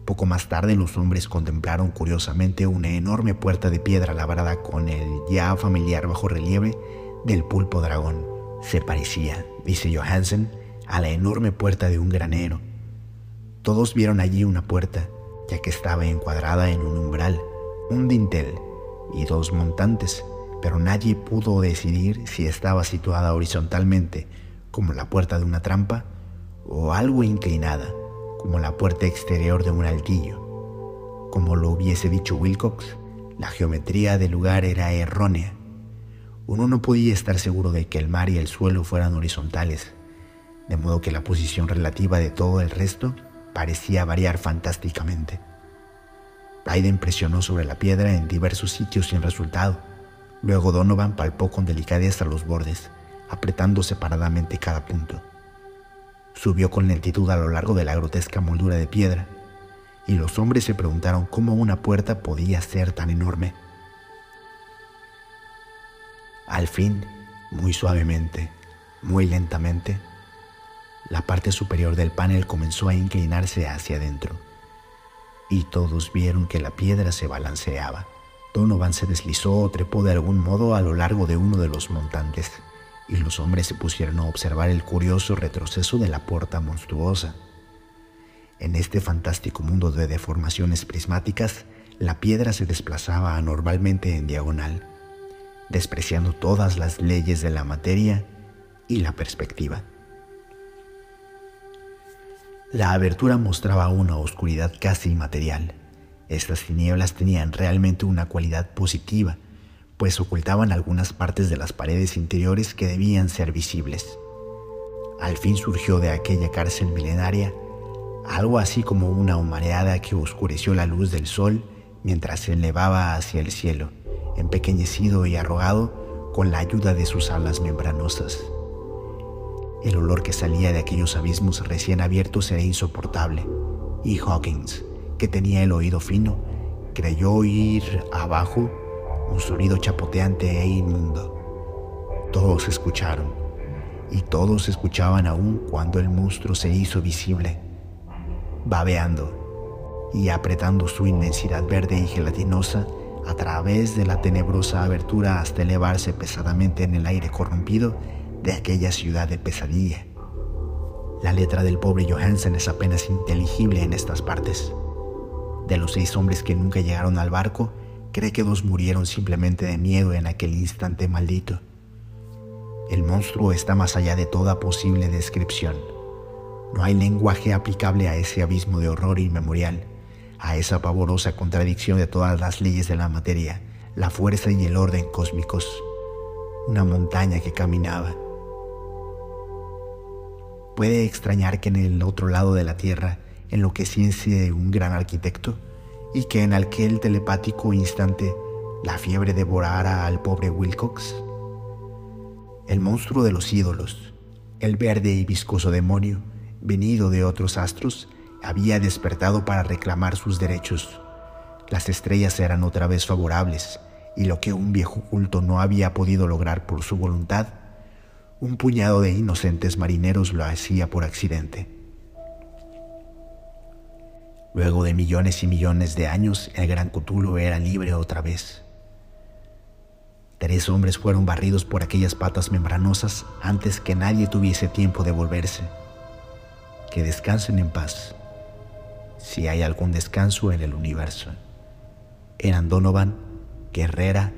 Poco más tarde los hombres contemplaron curiosamente una enorme puerta de piedra labrada con el ya familiar bajo relieve del pulpo dragón. Se parecía, dice Johansen, a la enorme puerta de un granero. Todos vieron allí una puerta, ya que estaba encuadrada en un umbral, un dintel y dos montantes, pero nadie pudo decidir si estaba situada horizontalmente como la puerta de una trampa o algo inclinada como la puerta exterior de un altillo. Como lo hubiese dicho Wilcox, la geometría del lugar era errónea. Uno no podía estar seguro de que el mar y el suelo fueran horizontales, de modo que la posición relativa de todo el resto parecía variar fantásticamente. Bryden presionó sobre la piedra en diversos sitios sin resultado. Luego Donovan palpó con delicadeza los bordes, apretando separadamente cada punto. Subió con lentitud a lo largo de la grotesca moldura de piedra, y los hombres se preguntaron cómo una puerta podía ser tan enorme. Al fin, muy suavemente, muy lentamente, la parte superior del panel comenzó a inclinarse hacia adentro, y todos vieron que la piedra se balanceaba. Donovan se deslizó o trepó de algún modo a lo largo de uno de los montantes y los hombres se pusieron a observar el curioso retroceso de la puerta monstruosa. En este fantástico mundo de deformaciones prismáticas, la piedra se desplazaba anormalmente en diagonal, despreciando todas las leyes de la materia y la perspectiva. La abertura mostraba una oscuridad casi inmaterial. Estas tinieblas tenían realmente una cualidad positiva, pues ocultaban algunas partes de las paredes interiores que debían ser visibles. Al fin surgió de aquella cárcel milenaria algo así como una humareada que oscureció la luz del sol mientras se elevaba hacia el cielo, empequeñecido y arrogado con la ayuda de sus alas membranosas. El olor que salía de aquellos abismos recién abiertos era insoportable, y Hawkins, que tenía el oído fino, creyó oír abajo un sonido chapoteante e inmundo. Todos escucharon, y todos escuchaban aún cuando el monstruo se hizo visible, babeando y apretando su inmensidad verde y gelatinosa a través de la tenebrosa abertura hasta elevarse pesadamente en el aire corrompido de aquella ciudad de pesadilla. La letra del pobre Johansen es apenas inteligible en estas partes. De los seis hombres que nunca llegaron al barco, cree que dos murieron simplemente de miedo en aquel instante maldito. El monstruo está más allá de toda posible descripción. No hay lenguaje aplicable a ese abismo de horror inmemorial, a esa pavorosa contradicción de todas las leyes de la materia, la fuerza y el orden cósmicos. Una montaña que caminaba. Puede extrañar que en el otro lado de la Tierra enloqueciese un gran arquitecto y que en aquel telepático instante la fiebre devorara al pobre Wilcox? El monstruo de los ídolos, el verde y viscoso demonio, venido de otros astros, había despertado para reclamar sus derechos. Las estrellas eran otra vez favorables, y lo que un viejo culto no había podido lograr por su voluntad, un puñado de inocentes marineros lo hacía por accidente. Luego de millones y millones de años, el gran Cthulhu era libre otra vez. Tres hombres fueron barridos por aquellas patas membranosas antes que nadie tuviese tiempo de volverse. Que descansen en paz, si hay algún descanso en el universo. Eran Donovan, Guerrera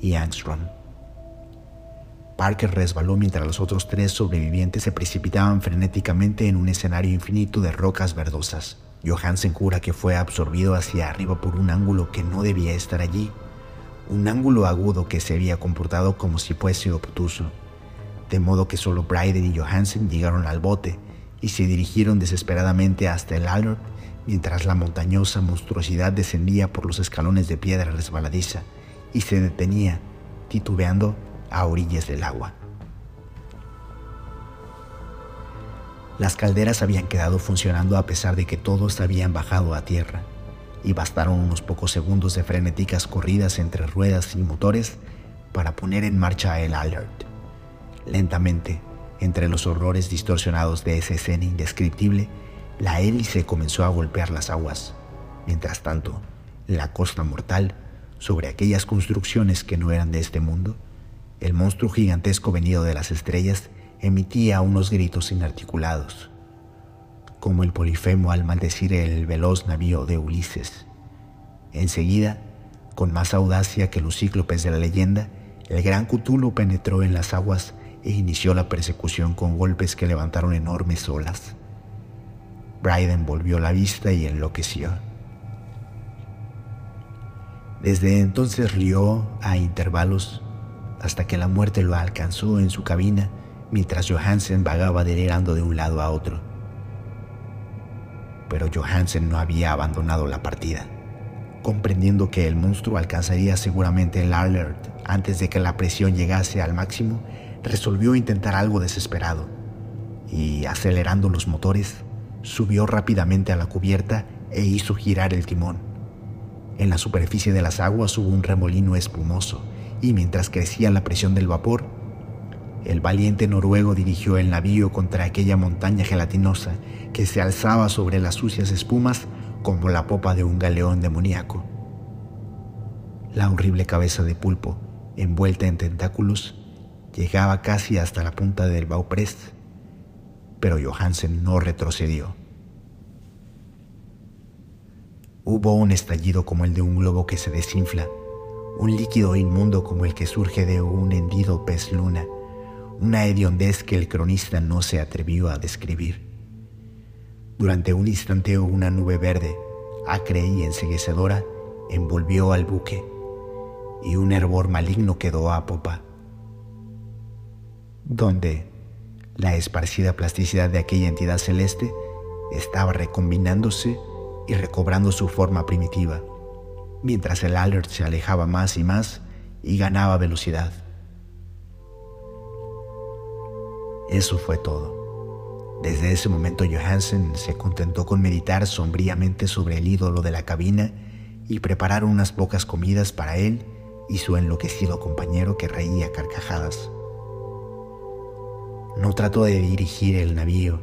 y Armstrong. Parker resbaló mientras los otros tres sobrevivientes se precipitaban frenéticamente en un escenario infinito de rocas verdosas. Johansen jura que fue absorbido hacia arriba por un ángulo que no debía estar allí, un ángulo agudo que se había comportado como si fuese obtuso, de modo que solo Bryden y Johansen llegaron al bote y se dirigieron desesperadamente hasta el Albert mientras la montañosa monstruosidad descendía por los escalones de piedra resbaladiza y se detenía, titubeando, a orillas del agua. Las calderas habían quedado funcionando a pesar de que todos habían bajado a tierra. y bastaron unos pocos segundos de frenéticas corridas entre ruedas y motores para poner en marcha el alert. Lentamente, entre los horrores distorsionados de esa escena indescriptible, la hélice comenzó a golpear las aguas. Mientras tanto, la costa mortal, sobre aquellas construcciones que no eran de este mundo, el monstruo gigantesco venido de las estrellas emitía unos gritos inarticulados, como el polifemo al maldecir el veloz navío de Ulises. Enseguida, con más audacia que los cíclopes de la leyenda, el gran Cthulhu penetró en las aguas e inició la persecución con golpes que levantaron enormes olas. Bryden volvió la vista y enloqueció. Desde entonces rió a intervalos hasta que la muerte lo alcanzó en su cabina mientras Johansen vagaba delirando de un lado a otro. Pero Johansen no había abandonado la partida. Comprendiendo que el monstruo alcanzaría seguramente el alert antes de que la presión llegase al máximo, resolvió intentar algo desesperado y, acelerando los motores, subió rápidamente a la cubierta e hizo girar el timón. En la superficie de las aguas hubo un remolino espumoso y mientras crecía la presión del vapor, el valiente noruego dirigió el navío contra aquella montaña gelatinosa que se alzaba sobre las sucias espumas como la popa de un galeón demoníaco. La horrible cabeza de pulpo, envuelta en tentáculos, llegaba casi hasta la punta del Bauprest, pero Johansen no retrocedió. Hubo un estallido como el de un globo que se desinfla, un líquido inmundo como el que surge de un hendido pez luna, una hediondez que el cronista no se atrevió a describir. Durante un instante una nube verde, acre y enseguecedora, envolvió al buque, y un hervor maligno quedó a popa donde la esparcida plasticidad de aquella entidad celeste estaba recombinándose y recobrando su forma primitiva, mientras el alert se alejaba más y más y ganaba velocidad. Eso fue todo. Desde ese momento Johansen se contentó con meditar sombríamente sobre el ídolo de la cabina y preparar unas pocas comidas para él y su enloquecido compañero que reía carcajadas. No trató de dirigir el navío.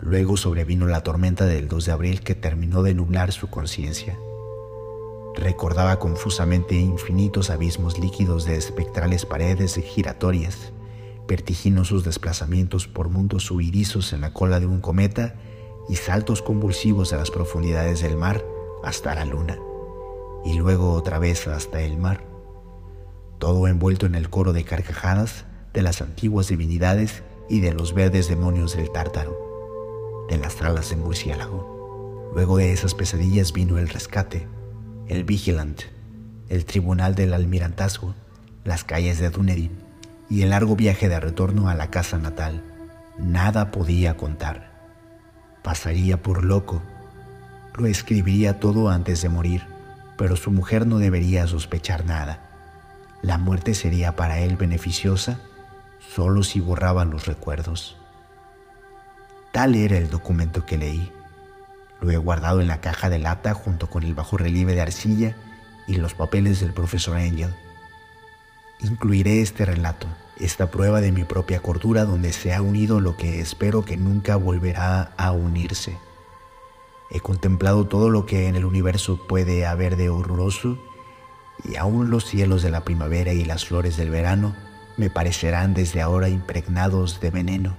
Luego sobrevino la tormenta del 2 de abril que terminó de nublar su conciencia. Recordaba confusamente infinitos abismos líquidos de espectrales paredes giratorias, vertiginosos desplazamientos por mundos huidizos en la cola de un cometa y saltos convulsivos a las profundidades del mar hasta la luna, y luego otra vez hasta el mar, todo envuelto en el coro de carcajadas de las antiguas divinidades y de los verdes demonios del tártaro, de las tralas de murciélago. Luego de esas pesadillas vino el rescate, el Vigilant, el tribunal del almirantazgo, las calles de Dunedin y el largo viaje de retorno a la casa natal. Nada podía contar. Pasaría por loco. Lo escribiría todo antes de morir, pero su mujer no debería sospechar nada. La muerte sería para él beneficiosa solo si borraba los recuerdos. Tal era el documento que leí. Lo he guardado en la caja de lata junto con el bajo relieve de arcilla y los papeles del profesor Angel. Incluiré este relato, esta prueba de mi propia cordura donde se ha unido lo que espero que nunca volverá a unirse. He contemplado todo lo que en el universo puede haber de horroroso y aún los cielos de la primavera y las flores del verano me parecerán desde ahora impregnados de veneno,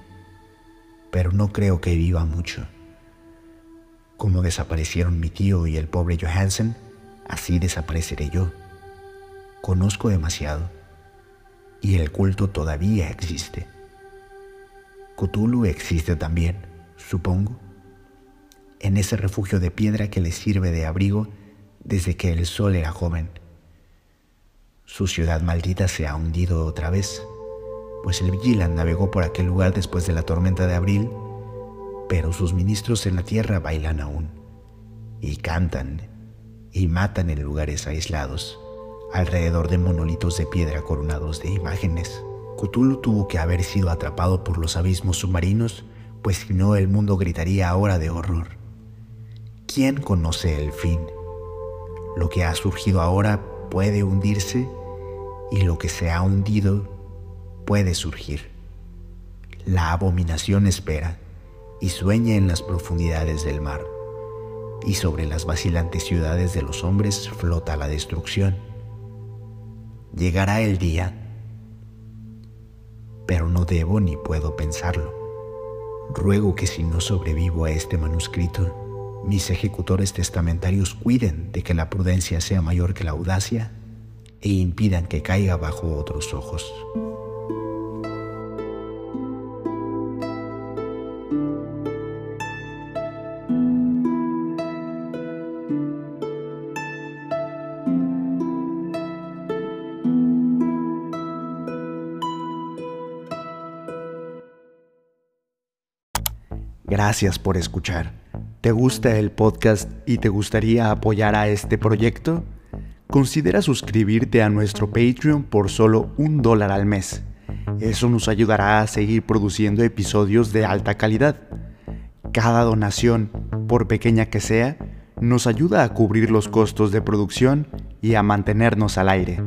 pero no creo que viva mucho. Como desaparecieron mi tío y el pobre Johansen, así desapareceré yo. Conozco demasiado y el culto todavía existe. Cthulhu existe también, supongo, en ese refugio de piedra que le sirve de abrigo desde que el sol era joven. Su ciudad maldita se ha hundido otra vez, pues el Vigilant navegó por aquel lugar después de la tormenta de abril, pero sus ministros en la tierra bailan aún, y cantan, y matan en lugares aislados, alrededor de monolitos de piedra coronados de imágenes. Cthulhu tuvo que haber sido atrapado por los abismos submarinos, pues si no el mundo gritaría ahora de horror. ¿Quién conoce el fin? Lo que ha surgido ahora puede hundirse y lo que se ha hundido puede surgir. La abominación espera y sueña en las profundidades del mar, y sobre las vacilantes ciudades de los hombres flota la destrucción. Llegará el día, pero no debo ni puedo pensarlo. Ruego que si no sobrevivo a este manuscrito, mis ejecutores testamentarios cuiden de que la prudencia sea mayor que la audacia e impidan que caiga bajo otros ojos. Gracias por escuchar. ¿Te gusta el podcast y te gustaría apoyar a este proyecto? Considera suscribirte a nuestro Patreon por solo un dólar al mes. Eso nos ayudará a seguir produciendo episodios de alta calidad. Cada donación, por pequeña que sea, nos ayuda a cubrir los costos de producción y a mantenernos al aire.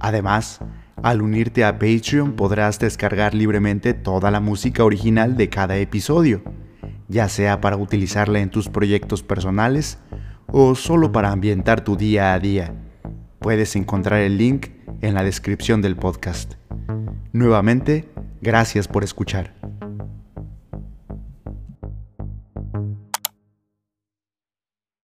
Además, al unirte a Patreon podrás descargar libremente toda la música original de cada episodio ya sea para utilizarla en tus proyectos personales o solo para ambientar tu día a día. Puedes encontrar el link en la descripción del podcast. Nuevamente, gracias por escuchar.